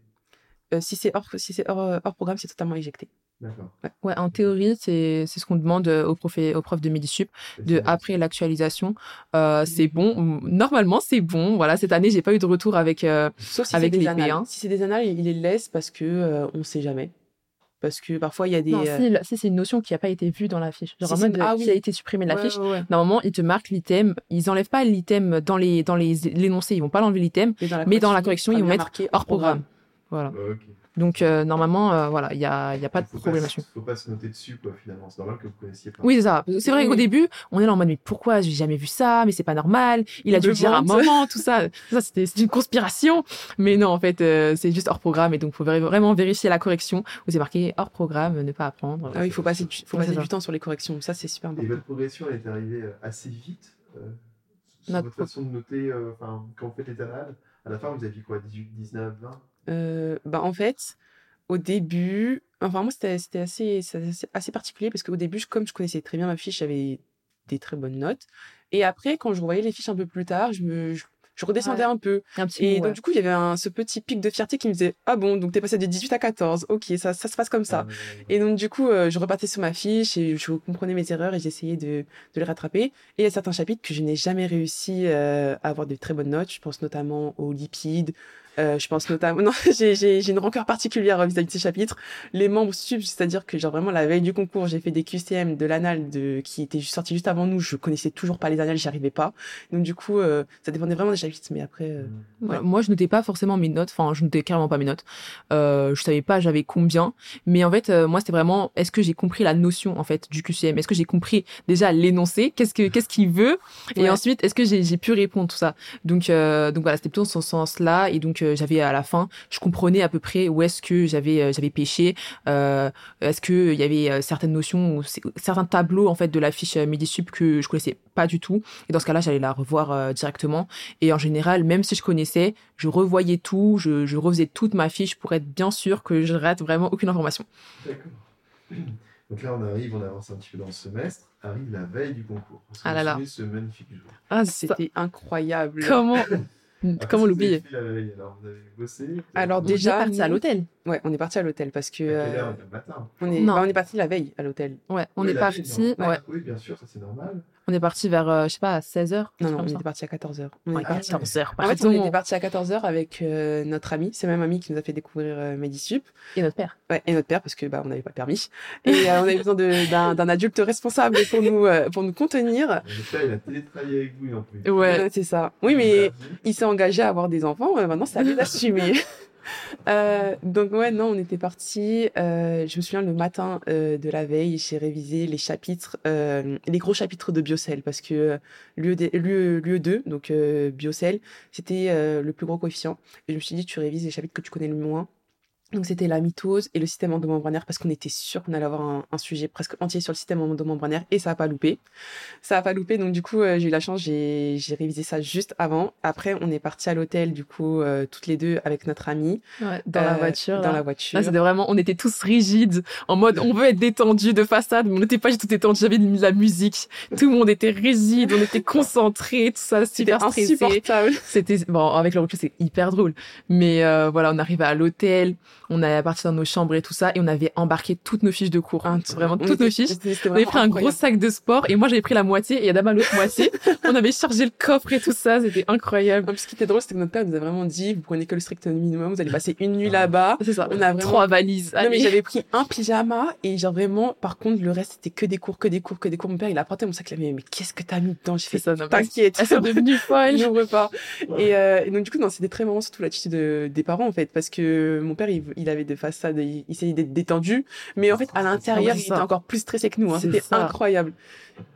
Euh, si c'est hors, si c'est hors, hors programme, c'est totalement éjecté. D'accord. Ouais, en théorie, c'est c'est ce qu'on demande euh, aux profs, et- aux profs de Medisup. De après l'actualisation, euh, c'est bon. Normalement, c'est bon. Voilà, cette année, j'ai pas eu de retour avec. euh, Sauf si Avec les annales. P1. Si c'est des annales, il les laisse parce que euh, on sait jamais. Parce que parfois, il y a des. Non, euh, si, c'est une notion qui a pas été vue dans la fiche. Genre Si en mode ah qui oui. a été supprimée de la ouais, fiche. ouais, ouais. Normalement, ils te marquent l'item. Ils enlèvent pas l'item dans les dans les l'énoncé. Ils vont pas l'enlever l'item. Mais dans la correction, il ils vont mettre hors programme. Voilà. Ok. Donc euh, normalement, euh, voilà, il y a il y a pas de Faut problème se- là-dessus. Faut pas se noter dessus, quoi, finalement. C'est normal que vous connaissiez pas. Oui, c'est ça. C'est vrai Oui, qu'au début, on est là en mode mais pourquoi? J'ai jamais vu ça, mais c'est pas normal. Il a dû dire à un moment, tout ça. Ça c'était c'est une conspiration. Mais non, en fait, euh, c'est juste hors programme et donc faut vra- vraiment vérifier la correction où c'est marqué hors programme, ne pas apprendre. Ah oui, il faut passer, du, faut passer du temps sur les corrections. Ça, c'est super Et important. votre progression, elle est arrivée euh, assez vite euh, sur Notre votre façon de noter, euh, enfin, quand vous faites les annales. À la fin, vous aviez quoi? 18, 19, 20 Euh, bah, en fait, au début, enfin, moi, c'était assez, assez, assez particulier parce qu'au début, je- comme je connaissais très bien ma fiche, j'avais des très bonnes notes. Et après, quand je revoyais les fiches un peu plus tard, je me. Je, je redescendais Ouais. un peu. Un petit Et donc, ouais. du coup, il y avait un, ce petit pic de fierté qui me disait Ah bon, donc t'es passé de 18 à 14. Ok, ça, ça se passe comme ça. Euh, Et donc, du coup, euh, je repartais sur ma fiche et je comprenais mes erreurs et j'essayais de, de les rattraper. Et il y a certains chapitres que je n'ai jamais réussi euh, à avoir de très bonnes notes. Je pense notamment aux lipides. Euh, je pense notamment. Non, j'ai, j'ai, j'ai une rancœur particulière euh, vis-à-vis de ces chapitres. Les membres sub, c'est-à-dire que, genre, vraiment, la veille du concours, j'ai fait des QCM de l'anal de, qui était sorti juste avant nous. Je connaissais toujours pas les annales, j'y arrivais pas. Donc, du coup, euh, ça dépendait vraiment des chapitres. Mais après. euh. Ouais. Moi, je notais pas forcément mes notes. Enfin, je notais carrément pas mes notes. Euh, je savais pas j'avais combien. Mais en fait, euh, moi, c'était vraiment est-ce que j'ai compris la notion en fait du QCM Est-ce que j'ai compris déjà l'énoncé? Qu'est-ce que qu'est-ce qu'il veut? Et Ouais. ensuite, est-ce que j'ai pu répondre tout ça? Donc euh, donc voilà, c'était plutôt dans ce sens-là. Et donc j'avais à la fin, je comprenais à peu près où est-ce que j'avais euh, j'avais pêché. Euh, est-ce que il y avait euh, certaines notions, certains tableaux en fait de la fiche Medisup que je connaissais pas du tout. Et dans ce cas-là, j'allais la revoir euh, directement. Et en général, même si je connaissais, je revoyais tout, je, je refaisais toute ma fiche pour être bien sûr que je rate vraiment aucune information. D'accord. Donc là, on arrive, on avance un petit peu dans le semestre. Arrive la veille du concours. Ah là là. ce magnifique jour. Ah, C'était incroyable. Comment, Ah, comment l'oublier Alors, vous avez bossé vous avez- Alors, Déjà déjà, parti à l'hôtel. Ouais, on est parti à l'hôtel parce que. Euh, heure? Le matin. on est, Non. bah, on est parti la veille à l'hôtel. Ouais, on Oui, est parti. veille, non. Ouais. Oui, bien sûr, ça c'est normal. On est parti vers, euh, je sais pas, à 16h. Non, non, on était parti à 14h. On Ouais, est parti- 14h, En fait, on était parti à 14h avec euh, notre ami. C'est même ami qui nous a fait découvrir euh, Medisup. Et notre père. Ouais, et notre père, parce que bah, on n'avait pas le permis. Et euh, on avait besoin de- d'un d'un adulte responsable pour nous, euh, pour nous contenir. J'espère qu'il a télétravaillé avec vous, il en peut. Ouais. Ouais, c'est ça. Oui, mais il s'est engagé à avoir des enfants. euh, maintenant, c'est à lui d'assumer. Euh, donc ouais, non, on était parti. Euh, je me souviens le matin euh, de la veille, j'ai révisé les chapitres, euh, les gros chapitres de Biocell parce que euh, l'UE l'UE l'UE 2, donc Biocell, c'était le plus gros coefficient. Et je me suis dit, tu révises les chapitres que tu connais le moins. Donc c'était la mitose et le système endomembranaire parce qu'on était sûr qu'on allait avoir un, un sujet presque entier sur le système endomembranaire et ça a pas loupé. Ça a pas loupé donc du coup euh, j'ai eu la chance, j'ai j'ai révisé ça juste avant. Après on est parti à l'hôtel du coup euh, toutes les deux avec notre amie Ouais, dans la Euh, voiture. Dans là. la voiture. C'était vraiment, on était tous rigides, en mode, on veut être détendu de façade, mais on n'était pas du tout détendu. J'avais de la musique. Tout le monde était rigide, on était concentrés, tout ça, C'était super stressé. insupportable. C'était, bon, avec le recul, c'est hyper drôle. Mais, euh, voilà, on arrivait à l'hôtel, on est parti dans nos chambres et tout ça, et on avait embarqué toutes nos fiches de cours. Un- Vraiment, toutes nos fiches. On avait pris un gros sac de sport, et moi, j'avais pris la moitié, et Adama l'autre moitié. on avait chargé le coffre et tout ça, c'était incroyable. Ce qui était drôle, c'était que notre père nous a vraiment dit, vous prenez que le strict minimum, vous allez passer une nuit là-bas. C'est ça. On a vraiment Trois valises. Non, mais j'avais pris un pyjama et genre vraiment, par contre, le reste c'était que des cours, que des cours, que des cours. Mon père, il a apporté mon sac, il a dit, mais qu'est-ce que t'as mis dedans? J'ai fait, ça, t'inquiète. Elles sont devenues folles. N'ouvre pas. Et, euh, et donc, du coup, non, c'était très marrant, surtout l'attitude de- des parents, en fait, parce que mon père, il, il avait des façades, il, il essayait d'être détendu, mais en fait, à l'intérieur, Ouais, il était encore plus stressé que nous, hein. C'était incroyable.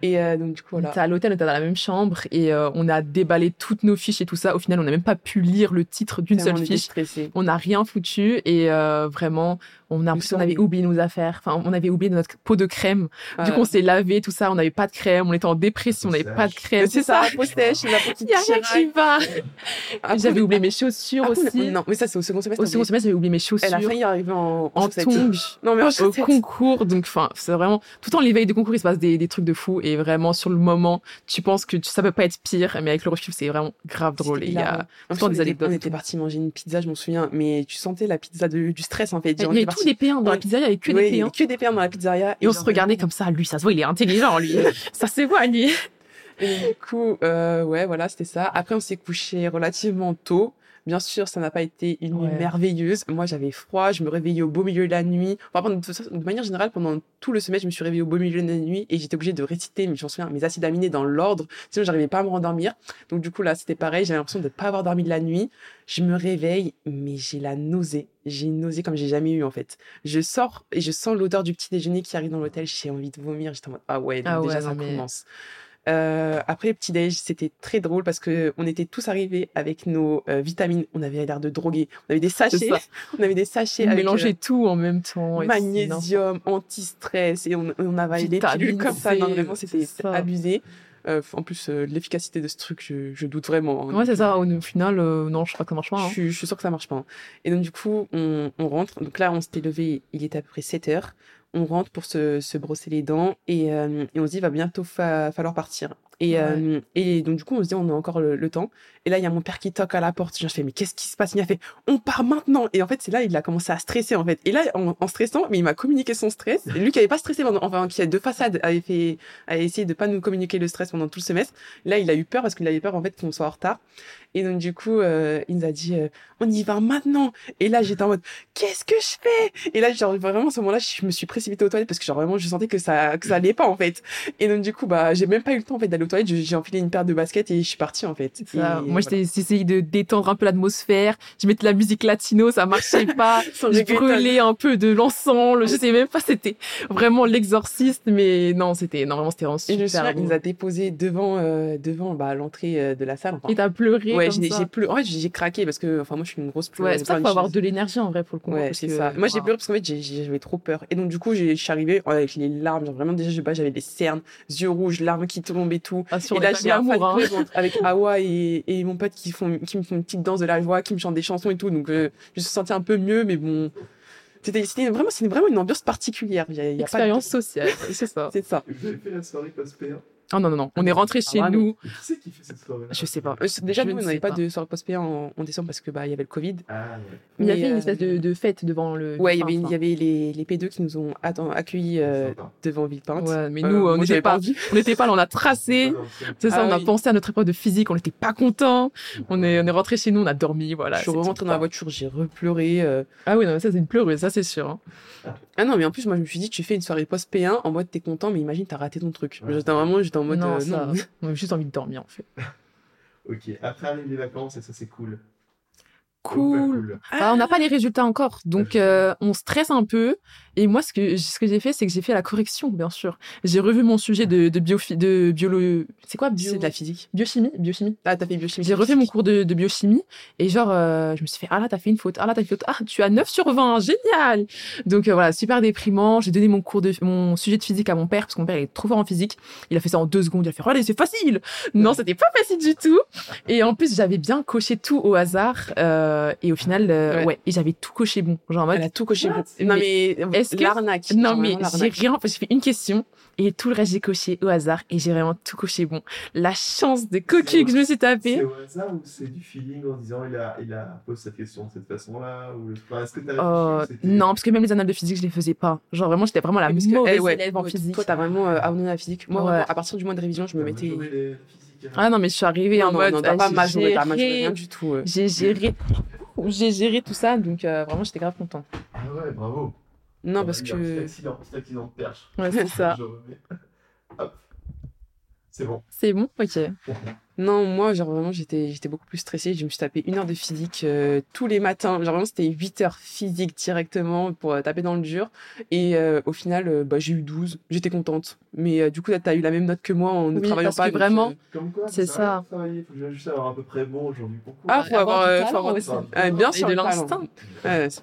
Et euh, donc, du coup, On voilà. était à l'hôtel, on était dans la même chambre et euh, on a déballé toutes nos fiches et tout ça. Au final, on n'a même pas pu lire le titre d'une seule fiche. On n'a rien foutu et euh, vraiment, on a l'impression qu'on avait oublié nos affaires. Enfin, on avait oublié notre pot de crème. Du coup, on s'est lavé, tout ça. On n'avait pas de crème. On était en dépression. On n'avait pas de crème. C'est ça, la peau sèche, la qui Il y a rien qui va. J'avais oublié mes chaussures aussi. Non, mais ça, c'est au second semestre. Au second semestre, j'avais oublié mes chaussures. Elle a failli arriver en, en tongs. Non, mais en au concours. Donc, enfin, c'est vraiment tout le temps l'éveil de concours, il se passe des, des trucs de fou. Et vraiment, sur le moment, tu penses que tu- ça peut pas être pire, mais avec le recul, c'est vraiment grave drôle. Et il y a En tout plus, le temps on des était- anecdotes. On était parti manger une pizza, je m'en souviens, mais tu sentais la pizza du stress en fait. On parti- des P1 dans la pizzeria, il y avait que Ouais, des il y P1. avait que des perles dans la pizzeria. Et on genre, se regardait comme ça, lui, ça se voit, il est intelligent, lui. ça se voit, lui. Et du coup, euh, ouais, voilà, c'était ça. Après, on s'est couché relativement tôt. Bien sûr, ça n'a pas été une nuit Ouais. merveilleuse. Moi, j'avais froid, je me réveillais au beau milieu de la nuit. Enfin, de, manière générale, pendant tout le semestre, je me suis réveillée au beau milieu de la nuit et j'étais obligée de réciter, mais je m'en souviens, mes acides aminés dans l'ordre. Sinon, j'arrivais pas à me rendormir. Donc, du coup, là, c'était pareil. J'avais l'impression de ne pas avoir dormi de la nuit. Je me réveille, mais j'ai la nausée. J'ai une nausée comme j'ai jamais eu, en fait. Je sors et je sens l'odeur du petit déjeuner qui arrive dans l'hôtel. J'ai envie de vomir. J'étais en mode, ah ouais, donc Ah déjà, ça mais- commence. Euh, après petit déj, c'était très drôle parce que on était tous arrivés avec nos euh, vitamines. On avait l'air de droguer. On avait des sachets. On avait des sachets On avec mélangeait euh, tout en même temps. magnésium, anti-stress et on, on avalait des pilules comme ça. Non, vraiment, c'était abusé. Euh, en plus, euh, l'efficacité de ce truc, je, je doute vraiment. hein. Ouais, c'est ça. Au au final, euh, non, je crois que ça marche pas. Je hein. suis, je suis sûre que ça marche pas. hein. Et donc, du coup, on, on rentre. Donc là, on s'était levé, il était à peu près 7 heures. On rentre pour se, se brosser les dents et, euh, et on se dit, il va bientôt fa- falloir partir. Et, Ouais. euh, et donc, du coup, on se dit, on a encore le, le temps. Et là, il y a mon père qui toque à la porte. Je fais, mais qu'est-ce qui se passe? Il a fait, on part maintenant. Et en fait, c'est là, il a commencé à stresser, en fait. Et là, en, en stressant, mais il m'a communiqué son stress. Et lui qui avait pas stressé pendant, enfin, qui a de façade, avait fait, avait essayé de pas nous communiquer le stress pendant tout le semestre. Là, il a eu peur parce qu'il avait peur, en fait, qu'on soit en retard. Et donc, du coup, euh, il nous a dit, euh, on y va maintenant. Et là, j'étais en mode, qu'est-ce que je fais? Et là, genre, vraiment, à ce moment-là, je me suis précipitée aux toilettes parce que, genre, vraiment, je sentais que ça, que ça allait pas, en fait. Et donc, du coup, bah, j'ai même pas eu le temps, en fait, d'aller aux toilettes. J'ai j'ai enfilé une paire de baskets et je suis partie, en fait. Ça, Et moi, voilà. j'étais essayé de détendre un peu l'atmosphère. Je mettais de la musique latino, ça marchait pas. Regretter. brûlais un peu de l'encens. Je sais même pas, c'était vraiment l'exorciste, mais non, c'était, non, vraiment, c'était Et je super. souviens, il nous a déposé devant, euh, devant, bah, l'entrée euh, de la salle. Enfin, Et t'as pleuré. ouais, comme j'ai ça. j'ai pleuré. En fait, j'ai craqué parce que, enfin, moi, je suis une grosse Ouais, c'est qu'il faut avoir de l'énergie en vrai pour le. Ouais, c'est que- ça. Moi, j'ai pleuré parce qu'en fait, j'avais trop peur. Et donc, du coup, j'ai- je suis arrivée avec les larmes. Genre, vraiment, déjà, je sais pas, j'avais des cernes, yeux rouges, larmes qui tombent et tout. Ah, et là, j'ai un fan hein. avec Awa et, et mon pote qui font, qui me font une petite danse de la joie, qui me chantent des chansons et tout. Donc, euh, je me sentie un peu mieux, mais bon. C'était, vraiment, c'était vraiment une ambiance particulière. Il y a, il y a pas de- Expérience sociale, c'est ça. C'est ça. Vous avez fait la soirée P1 Oh non, non, non. On est rentré chez Ah, nous. Et qui c'est qui fait cette soirée Je sais pas. Euh, Déjà, Je nous, ne on n'avait sais pas pas. de soirée post en, en décembre parce que bah il y avait le Covid. Ah, ouais. Mais il y avait une euh, espèce de, de fête devant le. Ouais, il y avait, il y avait les, les P2 qui nous ont accueillis euh, devant Villepinte. Ouais, mais Euh, nous, on n'était pas, on n'était pas là, on a tracé. C'est- ça, Ah on a oui. pensé à notre épreuve de physique, on n'était pas contents. On est, on est rentré chez nous, on a dormi, voilà. je suis rentrée dans la voiture, j'ai repleuré. euh. Ah oui, non, mais ça, c'est une pleureuse, ça, c'est sûr. hein. Ah non, mais en plus, moi, je me suis dit, tu fais une soirée post P1 en mode t'es content, mais imagine, t'as raté ton truc. Vraiment, j'étais en mode non, euh, ça, non. on a juste envie de dormir, en fait. Ok, après arrivent les vacances et ça c'est cool. Cool. On n'a pas les résultats encore, donc euh, on stresse un peu. Et moi, ce que ce que j'ai fait, c'est que j'ai fait la correction, bien sûr. J'ai revu mon sujet de de bio de biolo. C'est quoi? Bio... C'est de la physique. biochimie, biochimie. Ah, t'as fait biochimie. J'ai refait mon cours de, de biochimie et genre euh, je me suis fait ah là t'as fait une faute ah là t'as fait une faute ah tu as 9 sur 20 génial donc euh, voilà super déprimant j'ai donné mon cours de mon sujet de physique à mon père parce que mon père il est trop fort en physique il a fait ça en deux secondes il a fait regardez c'est facile non c'était pas facile du tout et en plus j'avais bien coché tout au hasard euh, et au final euh, Ouais. ouais. et j'avais tout coché bon genre en mode Elle a tout coché. What? Non, mais Est-ce que- l'arnaque. non mais j'ai rien j'ai fait une question et tout le reste j'ai coché au hasard et j'ai vraiment tout coché bon la chance de cocu que je me suis tapé C'est au hasard ou c'est du feeling en disant il a, il a posé cette question de cette façon-là ou enfin, Est-ce que t'as Euh, non, parce que même les annales de physique, je les faisais pas. Genre vraiment, j'étais vraiment la Parce que, mauvaise eh, ouais, élève en physique. Toi, t'as vraiment euh, abandonné la physique. Moi, Ouais. vraiment, à partir du mois de révision, je me mettais. Ah non, mais je suis arrivée en non, mode. non, t'as ah, pas majoré rien du tout. euh. J'ai géré, j'ai géré tout ça, donc euh, vraiment, j'étais grave contente. Ah ouais, bravo. Non, On parce dire, Petit que. accident, petit accident de perche. Ouais, c'est ça. Je remets. Hop. C'est bon. C'est bon, ok. Non, moi, genre vraiment, j'étais, j'étais beaucoup plus stressée. Je me suis tapé une heure de physique euh, tous les matins. Genre vraiment, c'était 8 heures physique directement pour euh, taper dans le dur. Et euh, au final, euh, bah, j'ai eu 12. J'étais contente. Mais euh, du coup, t'as eu la même note que moi en ne Oui, travaillant parce pas. que donc, vraiment, euh, Comme quoi, C'est ça. ça. travailler. Faut que juste avoir à peu près bon aujourd'hui pour Ah, faut avoir, du euh, talent faut avoir aussi. Euh, bien Et sûr, de l'instinct.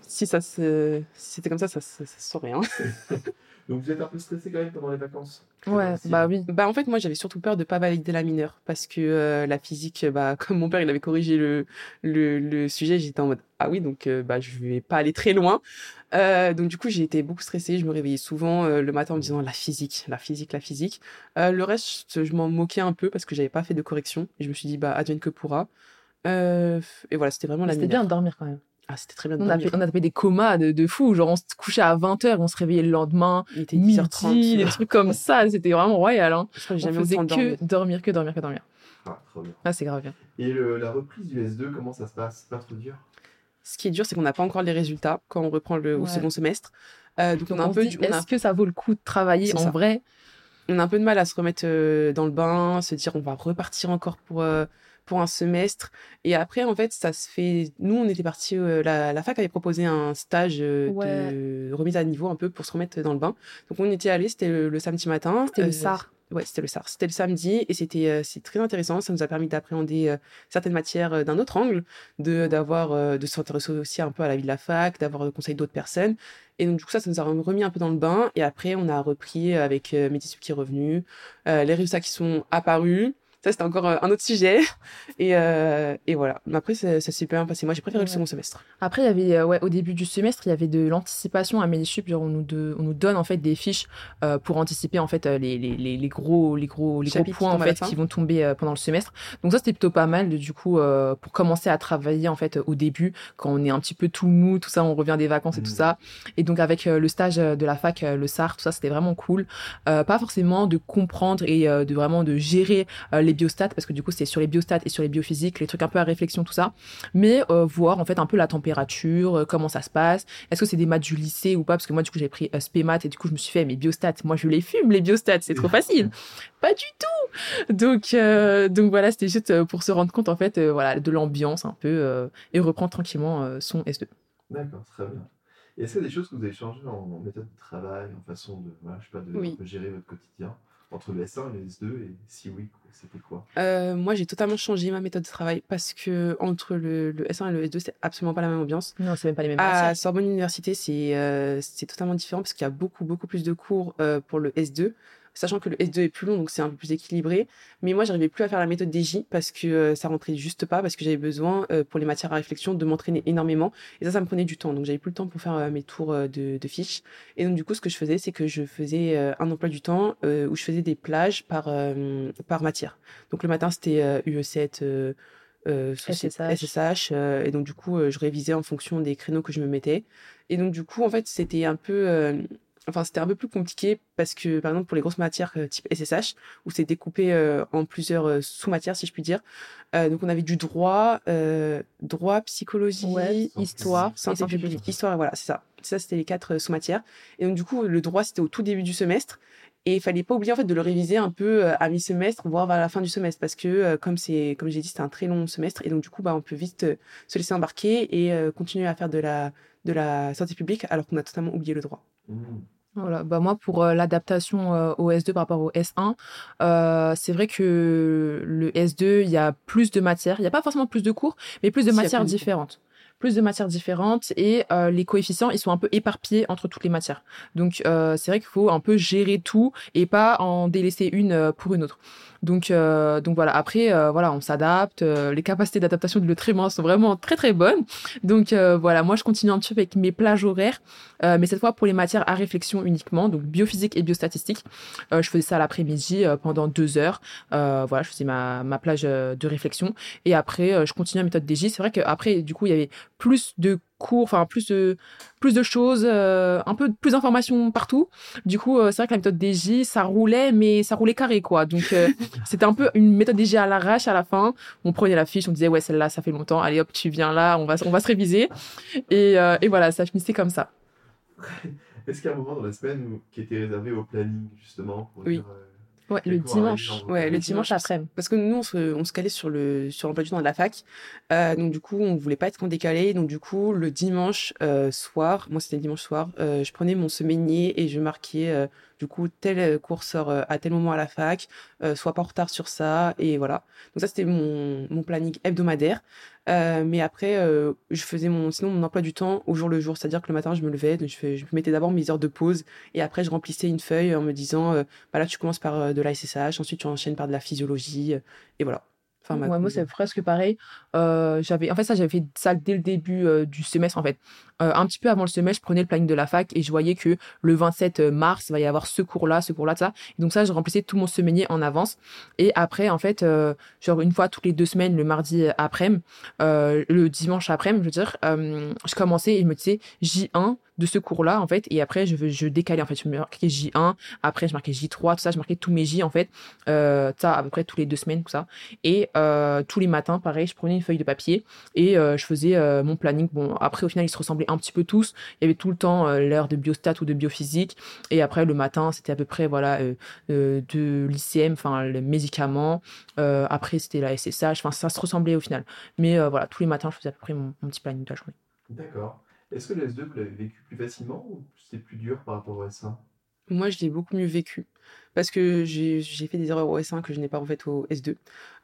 Si ça se... si c'était comme ça, ça, ça, ça se saurait. Hein. Donc vous êtes un peu stressé quand même pendant les vacances. Ouais, bah oui. Bah en fait moi j'avais surtout peur de pas valider la mineure parce que euh, la physique bah comme mon père il avait corrigé le le, le sujet j'étais en mode ah oui donc euh, bah je vais pas aller très loin. Euh, donc du coup j'ai été beaucoup stressée. Je me réveillais souvent euh, le matin en me disant la physique la physique la physique. Euh, le reste je m'en moquais un peu parce que j'avais pas fait de correction. Et je me suis dit bah advienne que pourra. Euh, et voilà c'était vraiment la C'était mineure. bien de dormir quand même. Ah c'était très bien de On a, fait, on a tapé des comas de, de fou. Genre, on se couchait à 20h, on se réveillait le lendemain, il était midi, 10h30 des trucs comme ça. C'était vraiment royal. Hein. je crois que j'ai On faisait que dormir, que dormir, que dormir. Ah, trop bien. Ah, c'est grave bien. Et le- la reprise du S2, comment ça se passe? C'est pas trop dur? Ce qui est dur, c'est qu'on n'a pas encore les résultats quand on reprend le au second semestre. Euh, donc, Donc, on a un on peu, se dit, du- on a, est-ce que ça vaut le coup de travailler en ça. vrai? On a un peu de mal à se remettre euh, dans le bain, se dire on va repartir encore pour euh, pour un semestre. Et après, en fait, ça se fait. Nous, on était partis. euh, la, la fac avait proposé un stage euh, Ouais. de remise à niveau un peu pour se remettre dans le bain. Donc, on était allés. C'était le, le samedi matin. C'était le Euh, SAR. Ouais, c'était le SAR. C'était le samedi et c'était euh, c'est très intéressant. Ça nous a permis d'appréhender euh, certaines matières euh, d'un autre angle, de d'avoir de s'intéresser aussi un peu à la vie de la fac, d'avoir le conseil d'autres personnes. Et donc du coup ça, ça nous a remis un peu dans le bain. Et après, on a repris avec Métis qui est revenu, les résultats qui sont apparus. Ça, c'était encore euh, un autre sujet. Et, euh, et voilà. Mais après, ça, ça s'est bien passé. Moi, j'ai préféré le second semestre. Après, il y avait, euh, ouais, au début du semestre, il y avait de l'anticipation à Mélisup. Genre, on nous, de- on nous donne en fait des fiches euh, pour anticiper en fait les, les, les, les gros, les gros, les gros points qui en fait qui vont tomber euh, pendant le semestre. Donc ça, c'était plutôt pas mal du coup euh, pour commencer à travailler en fait au début quand on est un petit peu tout mou, tout ça, on revient des vacances et tout Mhm. ça. Et donc avec euh, le stage de la fac, le SAR, tout ça, c'était vraiment cool. Euh, pas forcément de comprendre et euh, de vraiment de gérer euh, les biostats parce que du coup c'est sur les biostats et sur les biophysiques, les trucs un peu à réflexion, tout ça. Mais euh, voir en fait un peu la température, euh, comment ça se passe. Est-ce que c'est des maths du lycée ou pas? Parce que moi du coup j'ai pris euh, spé maths et du coup je me suis fait mais biostats, moi je les fume les biostats, c'est trop facile. pas du tout. Donc donc voilà, c'était juste pour se rendre compte en fait voilà de l'ambiance un peu et reprendre tranquillement son S2. D'accord, très bien. Et est-ce qu'il y a des choses que vous avez changées en, méthode de travail, en façon de, voilà, je sais pas, de Oui. gérer votre quotidien? Entre le S1 et le S2 Et si oui, c'était quoi? Euh, moi, j'ai totalement changé ma méthode de travail parce que entre le, le S1 et le S2, c'est absolument pas la même ambiance. Non, c'est même pas les mêmes À matières. Sorbonne Université, c'est euh, c'est totalement différent parce qu'il y a beaucoup, beaucoup plus de cours euh, pour le S2. Sachant que le S2 est plus long, donc c'est un peu plus équilibré. Mais moi, j'arrivais plus à faire la méthode DJ parce que euh, ça rentrait juste pas, parce que j'avais besoin, euh, pour les matières à réflexion, de m'entraîner énormément. Et ça, ça me prenait du temps. Donc, j'avais plus le temps pour faire mes tours de, de, fiches. Et donc, du coup, ce que je faisais, c'est que je faisais un emploi du temps où je faisais des plages par, par matière. Donc, le matin, c'était UE7, SSH, SSH et donc, du coup, je révisais en fonction des créneaux que je me mettais. Et donc, du coup, en fait, c'était un peu enfin c'était un peu plus compliqué parce que par exemple pour les grosses matières euh, type SSH où c'est découpé euh, en plusieurs euh, sous-matières si je puis dire donc on avait du droit droit psychologie histoire santé publique. histoire voilà c'est ça. Ça c'était les quatre sous-matières. Et donc du coup le droit c'était au tout début du semestre. Et il fallait pas oublier en fait de le réviser un peu à mi-semestre voire vers la fin du semestre parce que comme c'est comme j'ai dit c'était un très long semestre et donc du coup bah on peut vite se laisser embarquer et continuer à faire de la de la santé publique alors qu'on a totalement oublié le droit. Mmh. Voilà, bah moi pour euh, l'adaptation euh, au S2 par rapport au S1, euh, c'est vrai que le S2, il y a plus de matières, il n'y a pas forcément plus de cours, mais plus de matières différentes plus de matières différentes et les coefficients ils sont un peu éparpillés entre toutes les matières. Donc c'est vrai qu'il faut un peu gérer tout et pas en délaisser une pour une autre. Donc, euh, donc voilà. Après, euh, voilà, on s'adapte. Euh, les capacités d'adaptation de l'être sont vraiment très très bonnes. Donc voilà, moi je continue un petit peu avec mes plages horaires, mais cette fois pour les matières à réflexion uniquement, donc biophysique et biostatistique. je faisais ça l'après-midi pendant deux heures. voilà, je faisais ma, ma plage de réflexion et après je continue la méthode DJ. C'est vrai qu'après, du coup, il y avait plus de cours, enfin plus de plus de choses, euh, un peu plus d'informations partout. Du coup, euh, c'est vrai que la méthode DJ, ça roulait, mais ça roulait carré quoi. Donc euh, c'était un peu une méthode DJ à l'arrache à la fin. On prenait la fiche, on disait ouais celle-là ça fait longtemps, allez hop tu viens là, on va on va se réviser et, et voilà ça finissait comme ça. Est-ce qu'il y a un moment dans la semaine qui était réservé au planning justement Oui. Ouais, le dimanche. Ouais, le dimanche après. Parce que nous, on se, on se calait sur le sur l'emploi du temps de la fac. Euh, donc du coup, on voulait pas être en décalé. Donc du coup, le dimanche euh, soir, moi c'était le dimanche soir, euh, je prenais mon semainier et je marquais euh, du coup tel cours sort euh, à tel moment à la fac, euh, soit pas en retard sur ça et voilà. Donc ça c'était mon mon planning hebdomadaire. Euh, mais après, euh, je faisais mon, sinon mon emploi du temps au jour le jour, c'est-à-dire que le matin, je me levais, je, fais, je mettais d'abord mes heures de pause et après, je remplissais une feuille en me disant, euh, bah là, tu commences par de la SSH, ensuite tu enchaînes par de la physiologie et voilà. Enfin, moi, c'est presque pareil. Euh, j'avais, en fait, ça, j'avais ça dès le début euh, du semestre, en fait. Euh, un petit peu avant le semestre, je prenais le planning de la fac et je voyais que le 27 mars, il va y avoir ce cours-là, ce cours-là, ça. Donc ça, je remplissais tout mon semainier en avance. Et après, en fait, genre une fois toutes les deux semaines, le mardi après-midi, le dimanche après-midi, je veux dire, je commençais et je me disais J1, de ce cours-là, en fait. Et après, je, je décalais, en fait. Je marquais J1, après, je marquais J3, tout ça. Je marquais tous mes J, en fait. Ça, à peu près tous les deux semaines, tout ça. Et tous les matins, pareil, je prenais une feuille de papier et euh, je faisais euh, mon planning. Bon, après, au final, ils se ressemblaient un petit peu tous. Il y avait tout le temps euh, l'heure de biostat ou de biophysique. Et après, le matin, c'était à peu près, voilà, de l'ICM, enfin, le médicament. après, c'était la SSH. Enfin, ça se ressemblait au final. Mais voilà, tous les matins, je faisais à peu près mon, petit planning de la journée. D'accord. Est-ce que le S2, vous l'avez vécu plus facilement ou c'était plus dur par rapport au S1 Moi, je l'ai beaucoup mieux vécu. Parce que j'ai fait des erreurs au S1 que je n'ai pas refaites au S2.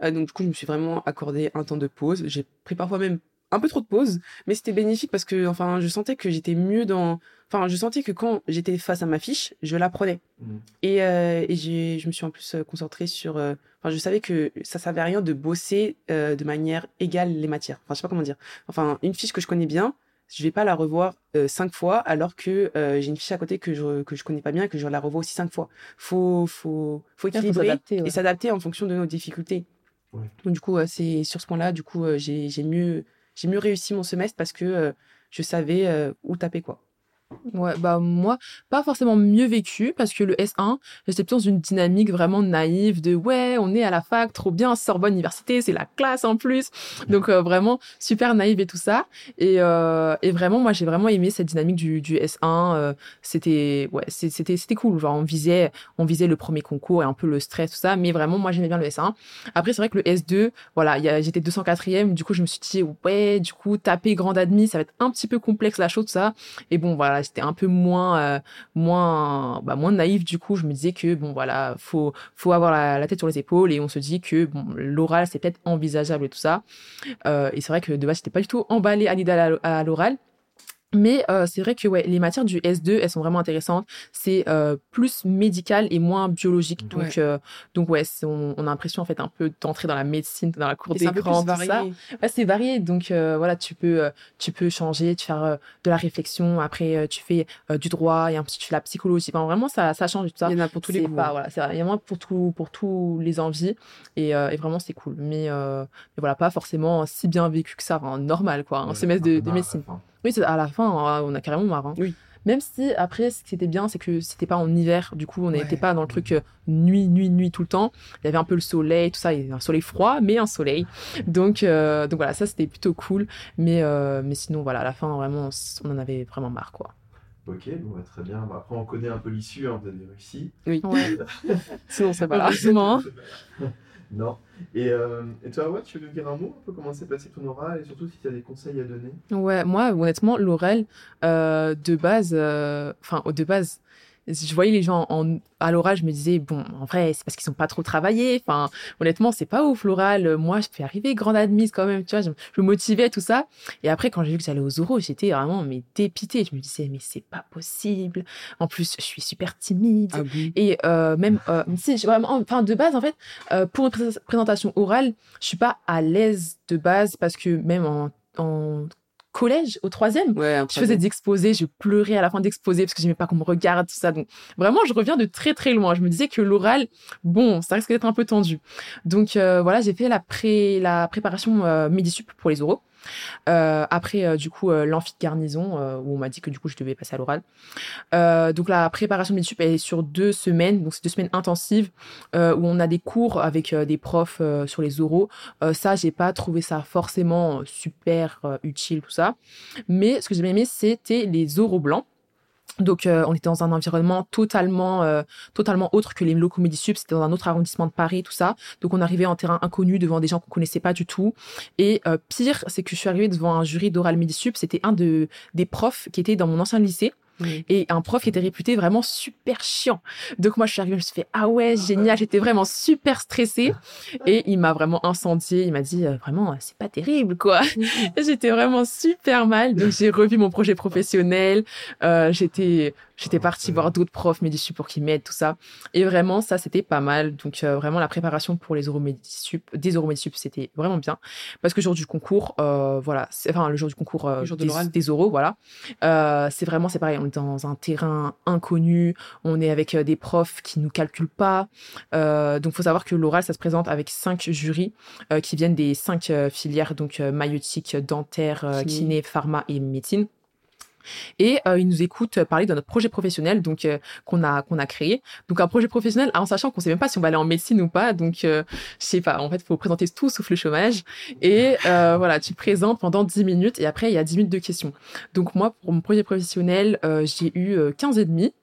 Euh, donc, du coup, je me suis vraiment accordé un temps de pause. J'ai pris parfois même un peu trop de pause, mais c'était bénéfique parce que, enfin, je sentais que j'étais mieux dans. Enfin, je sentais que quand j'étais face à ma fiche, je l'apprenais. Mmh. Et, euh, et je me suis en plus euh, concentrée sur. Euh, enfin, je savais que ça servait à rien de bosser euh, de manière égale les matières. Enfin, je sais pas comment dire. Enfin, une fiche que je connais bien, je vais pas la revoir euh, cinq fois alors que euh, j'ai une fiche à côté que je que je connais pas bien et que je la revois aussi cinq fois. Faut faut faut équilibrer et s'adapter en fonction de nos difficultés. Donc du coup euh, c'est sur ce point-là du coup j'ai j'ai mieux j'ai mieux réussi mon semestre parce que je savais où taper quoi. Ouais, bah moi, pas forcément mieux vécu parce que le S1, j'étais plutôt dans une dynamique vraiment naïve de ouais, on est à la fac, trop bien, Sorbonne Université, c'est la classe en plus. Donc euh, vraiment super naïve et tout ça. Et, euh, et vraiment, moi j'ai vraiment aimé cette dynamique du, du S1. Euh, c'était ouais, c'était c'était cool. Genre on visait on visait le premier concours et un peu le stress tout ça, mais vraiment moi j'aimais bien le S1. Après c'est vrai que le S2, voilà, j'étais 204e, du coup je me suis dit ouais, du coup taper grande admis, ça va être un petit peu complexe la chose tout ça. Et bon voilà j'étais un peu moins euh, moins bah, moins naïf du coup je me disais que bon voilà faut faut avoir la, tête sur les épaules et on se dit que bon l'oral c'est peut-être envisageable et tout ça. Euh, et c'est vrai que de base j'étais pas du tout emballée à l'idée à l'oral Mais euh, c'est vrai que ouais, les matières du S2, elles sont vraiment intéressantes. C'est euh, plus médical et moins biologique. Donc, Ouais. euh, donc ouais, on, on a l'impression en fait un peu d'entrer dans la médecine, dans la cour d'écran, plus tout ça. varié. Ouais, c'est varié. Donc euh, voilà, tu peux, euh, tu peux changer, tu faire euh, de la réflexion. Après, tu fais euh, du droit et un petit, tu fais la psychologie. Enfin, vraiment, ça, ça change tout ça. Il y en a pour tous les goûts. pas, hein. voilà, c'est vraiment pour tout, pour tous les envies. Et, euh, et vraiment, c'est cool. Mais, euh, mais voilà, pas forcément si bien vécu que ça. Enfin, normal, quoi. Un Ouais, semestre de, médecine. Oui, à la fin, hein, on a carrément marre. hein. Oui. Même si, après, ce qui était bien, c'est que c'était pas en hiver. Du coup, on n'était Ouais. pas dans le truc euh, nuit, nuit, nuit tout le temps. Il y avait un peu le soleil, tout ça. Il y avait un soleil froid, mais un soleil. Donc, euh, donc voilà, ça, c'était plutôt cool. Mais, euh, mais sinon, voilà, à la fin, vraiment, on en avait vraiment marre, quoi. Ok, bon, bah, très bien. Bah, après, on connaît un peu l'issue, hein, vous avez réussi. Oui. Ouais. Sinon, c'est pas là. Non. Et, euh, toi, tu veux dire un mot un peu comment s'est passé ton oral et surtout si tu as des conseils à donner? Ouais, moi, honnêtement, l'oral, euh, de base, euh, enfin, de base, je voyais les gens en, à l'oral, je me disais, bon, en vrai, c'est parce qu'ils sont pas trop travaillés. Enfin, honnêtement, c'est pas ouf, l'oral. Moi, je fais arriver grande admise quand même, tu vois, je, je me motivais, tout ça. Et après, quand j'ai vu que j'allais aux oraux, j'étais vraiment, mais dépitée. Je me disais, mais c'est pas possible. En plus, je suis super timide. Ah Et euh, même euh, si vraiment, enfin de base en fait, euh, pour une pré- présentation orale, je suis pas à l'aise de base parce que même en, en collège, au troisième, Ouais, je faisais des exposés, je pleurais à la fin d'exposés parce que j'aimais pas qu'on me regarde tout ça. Donc vraiment, je reviens de très très loin. Je me disais que l'oral, bon, ça risque d'être un peu tendu. Donc euh, voilà, j'ai fait la pré la préparation euh, midi sup pour les oraux. Euh, après, euh, du coup, euh, l'amphi de garnison, où on m'a dit que du coup, je devais passer à l'oral. Donc, la préparation de sup, elle est sur deux semaines. Donc, c'est deux semaines intensives où on a des cours avec des profs sur les oraux. Ça, j'ai pas trouvé ça forcément super utile, tout ça. Mais ce que j'ai bien aimé, c'était les oraux blancs. Donc, euh, on était dans un environnement totalement, euh, totalement autre que les locaux Medisup. C'était dans un autre arrondissement de Paris, tout ça. Donc, on arrivait en terrain inconnu devant des gens qu'on connaissait pas du tout. Et euh, pire, c'est que je suis arrivée devant un jury d'oral Medisup. C'était un de des profs qui était dans mon ancien lycée Oui. et un prof qui était réputé vraiment super chiant. Donc moi je suis arrivée, je me suis fait ah ouais génial, j'étais vraiment super stressée et il m'a vraiment incendié, il m'a dit euh, vraiment c'est pas terrible quoi. J'étais vraiment super mal, donc j'ai revu mon projet professionnel, euh, j'étais j'étais partie voir d'autres profs Medisup pour qu'ils m'aident tout ça et vraiment ça c'était pas mal. Donc euh, vraiment la préparation pour les Euromedisup, des Euromedisup c'était vraiment bien parce que le jour du concours euh, voilà, c'est- enfin le jour du concours euh, Le jour de des, des oraux voilà. Euh, c'est vraiment c'est pareil, on est dans un terrain inconnu, on est avec euh, des profs qui nous calculent pas. Euh, donc faut savoir que l'oral ça se présente avec cinq jurys euh, qui viennent des cinq euh, filières donc euh, maïeutique, dentaire, euh, Kiné. kiné, pharma et médecine. Et euh, ils nous écoutent parler de notre projet professionnel donc euh, qu'on a qu'on a créé. Donc un projet professionnel en sachant qu'on sait même pas si on va aller en médecine ou pas. Donc euh, je sais pas, en fait, faut présenter tout sauf le chômage et euh, voilà, tu présentes pendant 10 minutes et après il y a 10 minutes de questions. Donc moi pour mon projet professionnel, euh, j'ai eu euh, 15 et demi.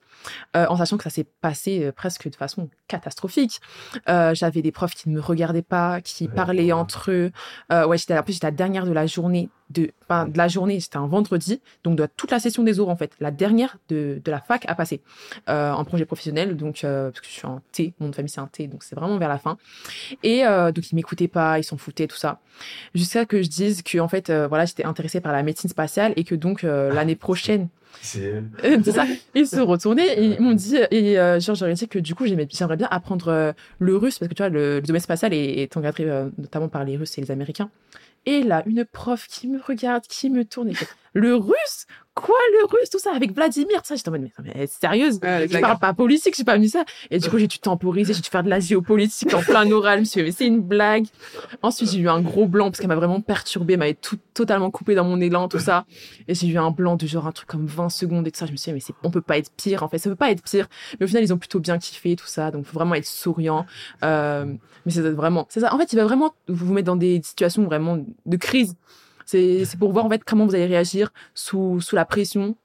Euh, en sachant que ça s'est passé euh, presque de façon catastrophique. Euh, J'avais des profs qui ne me regardaient pas, qui Ouais, parlaient entre eux. Euh, ouais, j'étais en plus j'étais la dernière de la journée de, de la journée, c'était un vendredi, donc de toute la session des oraux en fait, la dernière de, de la fac à passer en projet professionnel, donc parce que je suis en T, mon nom de famille c'est un T, donc c'est vraiment vers la fin. Et donc ils m'écoutaient pas, ils s'en foutaient tout ça, jusqu'à que je dise que en fait voilà j'étais intéressée par la médecine spatiale et que donc euh, l'année prochaine Euh, c'est ça. Ils se retournaient et ils m'ont dit, et genre, j'aurais dit que du coup, j'aimerais bien apprendre euh, le russe, parce que tu vois, le, domaine spatial est, est euh, notamment par les Russes et les Américains. Et là, une prof qui me regarde, qui me tourne et le russe? Quoi, le russe Tout ça, avec Vladimir, tout ça. J'étais en mode, mais, mais sérieuse Ouais, je parle pas politique, j'ai pas mis ça. Et du coup, j'ai dû temporiser, j'ai dû faire de la géopolitique en plein oral. Je me suis dit, mais c'est une blague. Ensuite, j'ai eu un gros blanc parce qu'elle m'a vraiment perturbée, m'avait tout totalement coupé dans mon élan, tout ça. Et j'ai eu un blanc de genre un truc comme 20 secondes et tout ça. Je me suis dit, mais c'est, on peut pas être pire, en fait. Ça peut pas être pire. Mais au final, ils ont plutôt bien kiffé, tout ça. Donc, faut vraiment être souriant. Euh, mais c'est vraiment, c'est ça. En fait, il va vraiment vous mettre dans des situations vraiment de crise. C'est, c'est pour voir, en fait, comment vous allez réagir sous, sous la pression.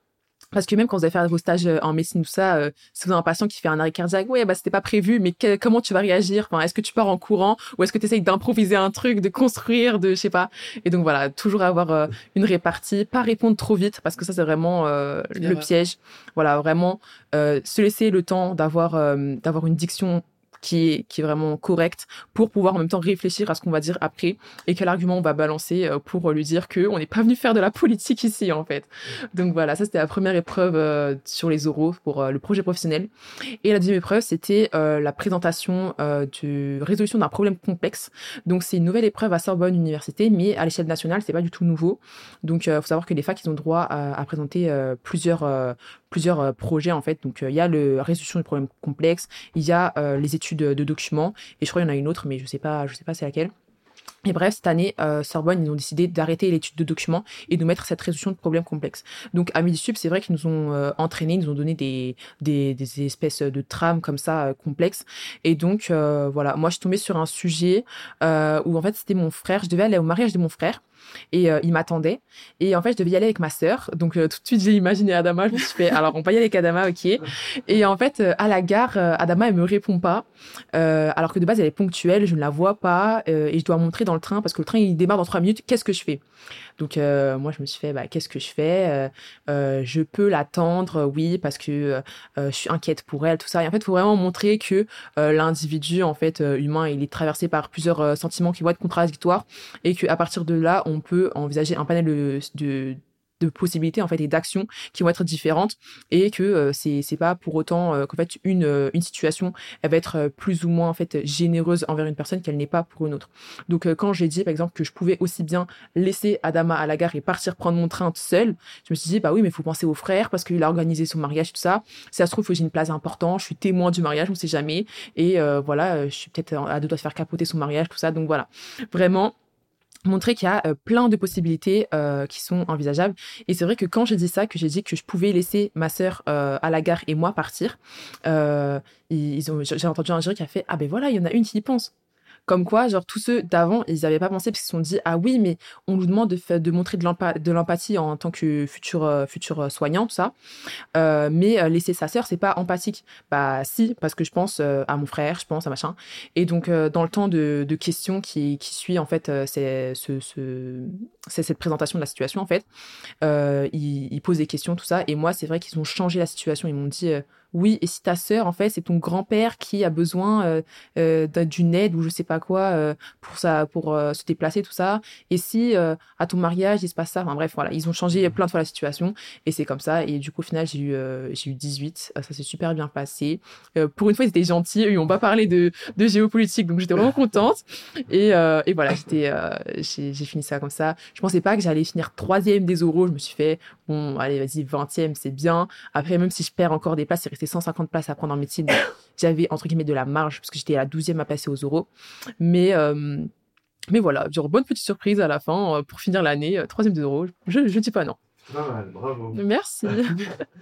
Parce que même quand vous allez faire vos stages euh, en médecine tout ça, euh, si vous avez un patient qui fait un arrêt cardiaque, ouais, bah c'était pas prévu, mais que- comment tu vas réagir? Enfin, Est-ce que tu pars en courant ou est-ce que tu essayes d'improviser un truc, de construire, de je sais pas Et donc voilà, toujours avoir euh, une répartie, pas répondre trop vite parce que ça c'est vraiment euh, le piège. Voilà, vraiment euh, se laisser le temps d'avoir euh, d'avoir une diction qui est, qui est vraiment correct pour pouvoir en même temps réfléchir à ce qu'on va dire après et quel argument on va balancer euh, pour lui dire que on n'est pas venu faire de la politique ici en fait. Donc voilà, ça c'était la première épreuve euh, sur les oraux pour euh, le projet professionnel. Et la deuxième épreuve, c'était la présentation de résolution d'un problème complexe. Donc c'est une nouvelle épreuve à Sorbonne Université, mais à l'échelle nationale, c'est pas du tout nouveau. Donc il faut savoir que les facs ils ont droit à, à présenter plusieurs plusieurs projets en fait. Donc il y a le résolution du problème complexe, il y a les études de, documents. Et je crois qu'il y en a une autre, mais je sais pas, je sais pas c'est laquelle. Et bref, cette année, euh, Sorbonne, ils ont décidé d'arrêter l'étude de documents et de mettre cette résolution de problèmes complexes. Donc, à Midisup, c'est vrai qu'ils nous ont euh, entraînés, ils nous ont donné des, des, espèces de trames comme ça, euh, complexes. Et donc, euh, voilà, moi, je suis tombée sur un sujet où, en fait, c'était mon frère. Je devais aller au mariage de mon frère et euh, il m'attendait. Et en fait, je devais y aller avec ma sœur. Donc euh, tout de suite, j'ai imaginé Adama. Je me suis fait, alors on peut y aller avec Adama, ok. Et en fait, euh, à la gare, Adama, elle me répond pas. alors que de base, elle est ponctuelle, je ne la vois pas et je dois montrer dans le train parce que le train il démarre dans trois minutes. Qu'est-ce que je fais? Donc moi, je me suis fait, bah, qu'est-ce que je fais? Je peux l'attendre, oui, parce que je suis inquiète pour elle, tout ça. Et en fait, il faut vraiment montrer que l'individu, en fait, humain, il est traversé par plusieurs sentiments qui vont être contradictoires et qu'à partir de là, on peut envisager un panel de, de de possibilités en fait et d'actions qui vont être différentes et que euh, c'est c'est pas pour autant euh, qu'en fait une euh, une situation elle va être plus ou moins en fait généreuse envers une personne qu'elle n'est pas pour une autre. Donc quand j'ai dit par exemple que je pouvais aussi bien laisser Adama à la gare et partir prendre mon train seul je me suis dit bah oui mais il faut penser au frère parce qu'il a organisé son mariage tout ça. Si ça se trouve j'ai une place importante je suis témoin du mariage on sait jamais. Et voilà je suis peut-être à deux doigts de faire capoter son mariage tout ça. Donc voilà. Vraiment montrer qu'il y a euh, plein de possibilités euh, qui sont envisageables. Et c'est vrai que quand j'ai dit ça, que j'ai dit que je pouvais laisser ma sœur euh, à la gare et moi partir, j'ai entendu un jury qui a fait ah ben voilà, il y en a une qui y pense. Comme quoi, genre, tous ceux d'avant, ils n'avaient pas pensé parce qu'ils se sont dit, ah oui, mais on nous demande de, montrer de l'empathie en tant que futur, euh, futur euh, soignant, tout ça. Euh, mais laisser sa sœur, c'est pas empathique. Bah, si, parce que je pense à mon frère, je pense à machin. Et donc, dans le temps de, questions qui, qui suit, en fait, c'est ce, ce, cette présentation de la situation, en fait, ils posent des questions, tout ça. Et moi, c'est vrai qu'ils ont changé la situation. Ils m'ont dit, oui, et si ta sœur, en fait, c'est ton grand-père qui a besoin euh, euh, d'une aide ou je sais pas quoi euh, pour ça, pour euh, se déplacer, tout ça. Et si euh, à ton mariage il se passe ça, enfin bref, voilà, ils ont changé plein de fois la situation et c'est comme ça. Et du coup, au final, j'ai eu j'ai eu 18, ça s'est super bien passé. pour une fois, ils étaient gentils, ils n'ont pas parlé de, de géopolitique, donc j'étais vraiment contente. Et, et voilà, j'étais j'ai fini ça comme ça. Je pensais pas que j'allais finir troisième des oraux. Je me suis fait bon, allez, vas-y, vingtième, c'est bien. Après, même si je perds encore des places, c'est resté 150 places à prendre en médecine. J'avais, entre guillemets, de la marge, parce que j'étais à la 12e à passer aux euros. Mais, euh, mais voilà, genre, bonne petite surprise à la fin, euh, pour finir l'année, euh, troisième des euros. Je ne dis pas non. Pas mal, bravo. Merci.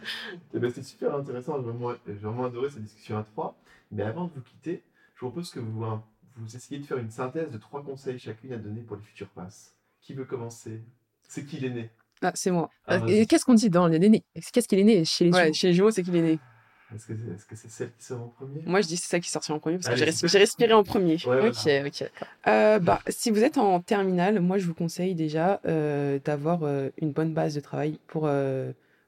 Eh ben, c'est super intéressant, j'ai vraiment, vraiment adoré cette discussion à trois. Mais avant de vous quitter, je vous propose que vous, vous essayiez de faire une synthèse de trois conseils chacune à donner pour les futurs passes. Qui veut commencer? C'est qui l'aîné? Ah, c'est moi. Ah, Qu'est-ce qu'on dit dans les nénés Qu'est-ce qu'il est né chez les ouais, Chez les jumeaux, c'est qu'il est né. Est-ce que c'est est -ce c'est celle qui sort en premier? Moi, je dis c'est celle qui sort en premier parce que Allez, j'ai respiré en premier. Ouais, Ok, voilà. ok. Euh, bah, si vous êtes en terminale, moi, je vous conseille déjà euh, d'avoir euh, une bonne base de travail pour.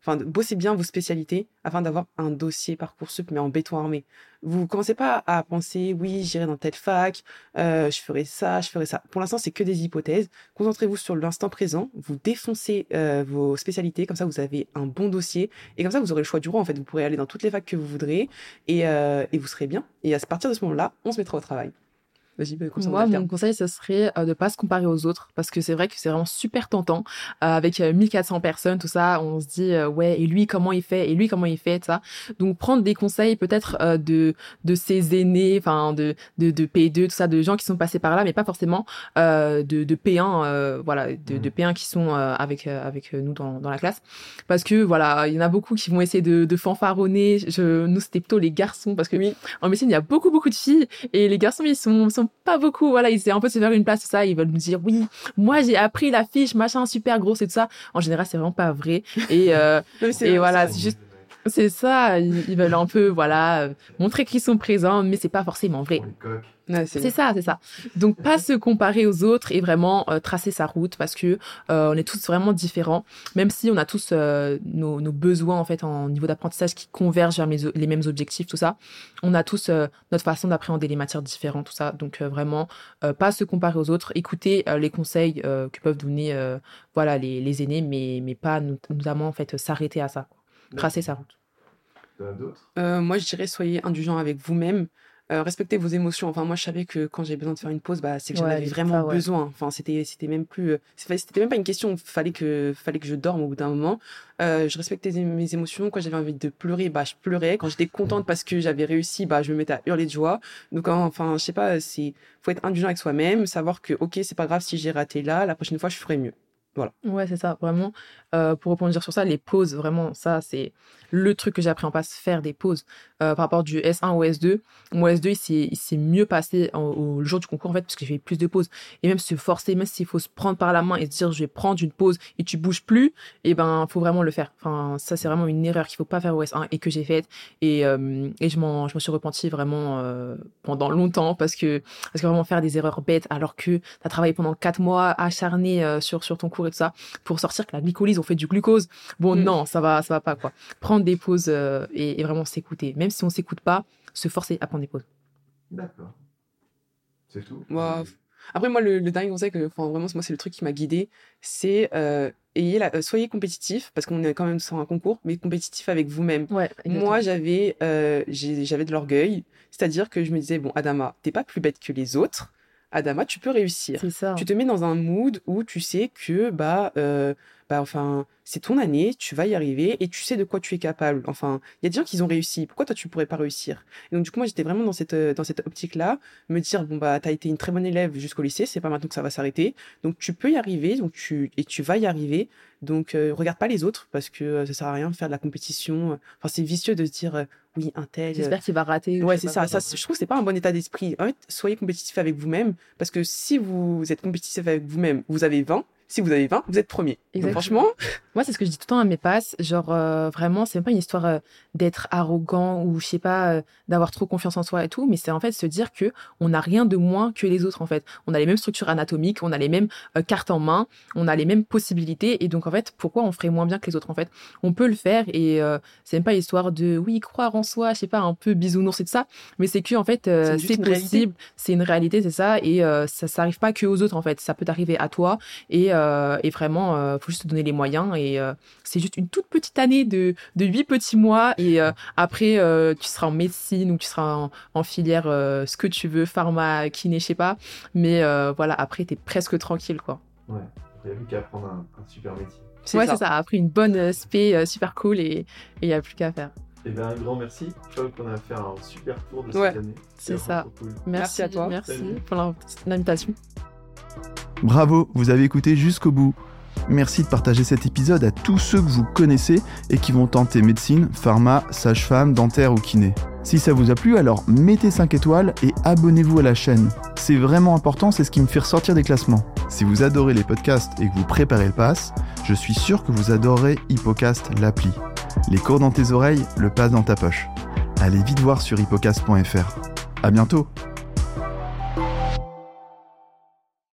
Enfin, de bosser bien vos spécialités afin d'avoir un dossier Parcoursup, mais en béton armé. Vous commencez pas à penser, oui, j'irai dans telle fac, euh, je ferai ça, je ferai ça. Pour l'instant, c'est que des hypothèses. Concentrez-vous sur l'instant présent. Vous défoncez euh, vos spécialités, comme ça, vous avez un bon dossier. Et comme ça, vous aurez le choix du roi. En fait, vous pourrez aller dans toutes les facs que vous voudrez et, euh, et vous serez bien. Et à partir de ce moment-là, on se mettra au travail. Vas-y, bah, Moi, mon conseil, ce serait euh, de pas se comparer aux autres, parce que c'est vrai que c'est vraiment super tentant. Euh, avec euh, 1400 personnes, tout ça, on se dit, euh, ouais, et lui, comment il fait Et lui, comment il fait tout ça. Donc, prendre des conseils peut-être euh, de de ses aînés, enfin, de, de, de P2, tout ça, de gens qui sont passés par là, mais pas forcément euh, de, de P1, euh, voilà, de, de P1 qui sont euh, avec, euh, avec nous dans, dans la classe. Parce que, voilà, il y en a beaucoup qui vont essayer de, de fanfaronner. Je, nous, c'était plutôt les garçons, parce que Oui. en médecine, il y a beaucoup, beaucoup de filles et les garçons, ils sont, sont pas beaucoup. Voilà, ils essaient un peu de se faire une place, tout ça. Ils veulent nous dire, oui, moi, j'ai appris la fiche, machin, super grosse et tout ça. En général, c'est vraiment pas vrai. Et, euh, et vrai, voilà, c'est juste, C'est ça, ils, ils veulent un peu, voilà, euh, montrer qu'ils sont présents, mais c'est pas forcément vrai. Ouais, C'est ça, c'est ça. Donc pas se comparer aux autres et vraiment euh, tracer sa route parce que euh, on est tous vraiment différents, même si on a tous euh, nos, nos besoins en fait en niveau d'apprentissage qui convergent vers mes les mêmes objectifs, tout ça. On a tous euh, notre façon d'appréhender les matières différentes, tout ça. Donc euh, vraiment euh, pas se comparer aux autres, écouter euh, les conseils euh, que peuvent donner euh, voilà les, les aînés, mais mais pas not- notamment en fait s'arrêter à ça, quoi. Tracer d'autres? Euh, moi, je dirais soyez indulgent avec vous-même. Euh, respectez vos émotions. Enfin, moi, je savais que quand j'ai besoin de faire une pause, bah, c'est que j'en Ouais, avais vraiment ouais. besoin. Enfin, c'était, c'était même plus, euh, c'était même pas une question. Fallait que, fallait que je dorme au bout d'un moment. Euh, je respectais mes émotions. Quand j'avais envie de pleurer, bah, je pleurais. Quand j'étais contente parce que j'avais réussi, bah, je me mettais à hurler de joie. Donc, enfin, je sais pas, c'est, faut être indulgent avec soi-même, savoir que, ok, c'est pas grave si j'ai raté là, la prochaine fois, je ferai mieux. Ouais, c'est ça, vraiment. Euh, pour rebondir sur ça, les pauses, vraiment, ça, c'est le truc que j'ai appris en passe, faire des pauses. Euh, par rapport du S1 au S2, mon S2, il s'est- mieux passé en- au jour du concours, en fait, parce que j'ai fait plus de pauses. Et même se forcer, même s'il faut se prendre par la main et se dire, je vais prendre une pause et tu bouges plus, et ben, faut vraiment le faire. Enfin, ça, c'est vraiment une erreur qu'il faut pas faire au S1 et que j'ai faite. Et, euh, et je m'en, je me suis repentie vraiment euh, pendant longtemps parce que, parce que vraiment faire des erreurs bêtes alors que tu as travaillé pendant quatre mois acharné sur, sur ton cours et tout ça pour sortir que la glycolyse, on fait du glucose. Bon, Mm. non, ça va, ça va pas, quoi. Prendre des pauses euh, et, et vraiment s'écouter. Même si on s'écoute pas, se forcer à prendre des pauses. D'accord. C'est tout? Wow. Après, moi, le, le dernier conseil, que, enfin, vraiment, moi, c'est le truc qui m'a guidé, c'est euh, ayez la, euh, soyez compétitif, parce qu'on est quand même sur un concours, mais compétitif avec vous-même. Ouais, Moi, j'avais euh, j'avais de l'orgueil, c'est-à-dire que je me disais, bon, Adama, t'es pas plus bête que les autres. Adama, tu peux réussir. c'est ça. Tu te mets dans un mood où tu sais que, bah, euh, bah enfin, c'est ton année, tu vas y arriver et tu sais de quoi tu es capable. Enfin, il y a des gens qui ont réussi. Pourquoi toi, tu pourrais pas réussir? Et donc, du coup, moi, j'étais vraiment dans cette, dans cette optique-là, me dire, bon, bah, t'as été une très bonne élève jusqu'au lycée, c'est pas maintenant que ça va s'arrêter. Donc, tu peux y arriver, donc tu, et tu vas y arriver. Donc, euh, regarde pas les autres parce que euh, ça sert à rien de faire de la compétition. Enfin, c'est vicieux de se dire, euh, oui, un tel. J'espère qu'il va rater. ou Ouais, c'est ça. ça je trouve que c'est pas un bon état d'esprit. En fait, soyez compétitif avec vous-même parce que si vous êtes compétitif avec vous-même, vous avez 20. Si vous avez 20, vous êtes premier. Donc, franchement, Moi, c'est ce que je dis tout le temps à mes passes. Genre, euh, vraiment, c'est même pas une histoire euh, d'être arrogant ou, je sais pas, euh, d'avoir trop confiance en soi et tout, mais c'est en fait se dire que on n'a rien de moins que les autres, en fait. On a les mêmes structures anatomiques, on a les mêmes euh, cartes en main, on a les mêmes possibilités. Et donc, en fait, pourquoi on ferait moins bien que les autres, en fait? On peut le faire et c'est même pas histoire de, oui, croire en soi, je sais pas, un peu bisounours et tout ça, mais c'est que, en fait, C'est une possible, c'est une réalité, c'est ça, et ça, ça arrive pas que aux autres, en fait. Ça peut t'arriver à toi et, euh, et vraiment, euh, faut juste te donner les moyens. Et euh, c'est juste une toute petite année de, de 8 petits mois. Et euh, après, euh, tu seras en médecine ou tu seras en, en filière euh, ce que tu veux, pharma, kiné, je sais pas. Mais euh, voilà, après, t'es presque tranquille, quoi. Ouais. Il n'y a plus qu'à apprendre un, un super métier. c'est ouais, ça. c'est ça. Après une bonne spé euh, super cool et il y a plus qu'à faire. Eh bien, un grand merci. Je crois qu'on a fait un super tour de Ouais, cette année. c'est ça. cool. Merci, à toi. Merci Salut. pour l'in- l'invitation. Bravo, vous avez écouté jusqu'au bout. Merci de partager cet épisode à tous ceux que vous connaissez et qui vont tenter médecine, pharma, sage-femme, dentaire ou kiné. Si ça vous a plu, alors mettez 5 étoiles et abonnez-vous à la chaîne. C'est vraiment important, c'est ce qui me fait ressortir des classements. Si vous adorez les podcasts et que vous préparez le pass, je suis sûr que vous adorez Hippocast l'appli. Les cours dans tes oreilles, le pass dans ta poche. Allez vite voir sur hippocast.fr. À bientôt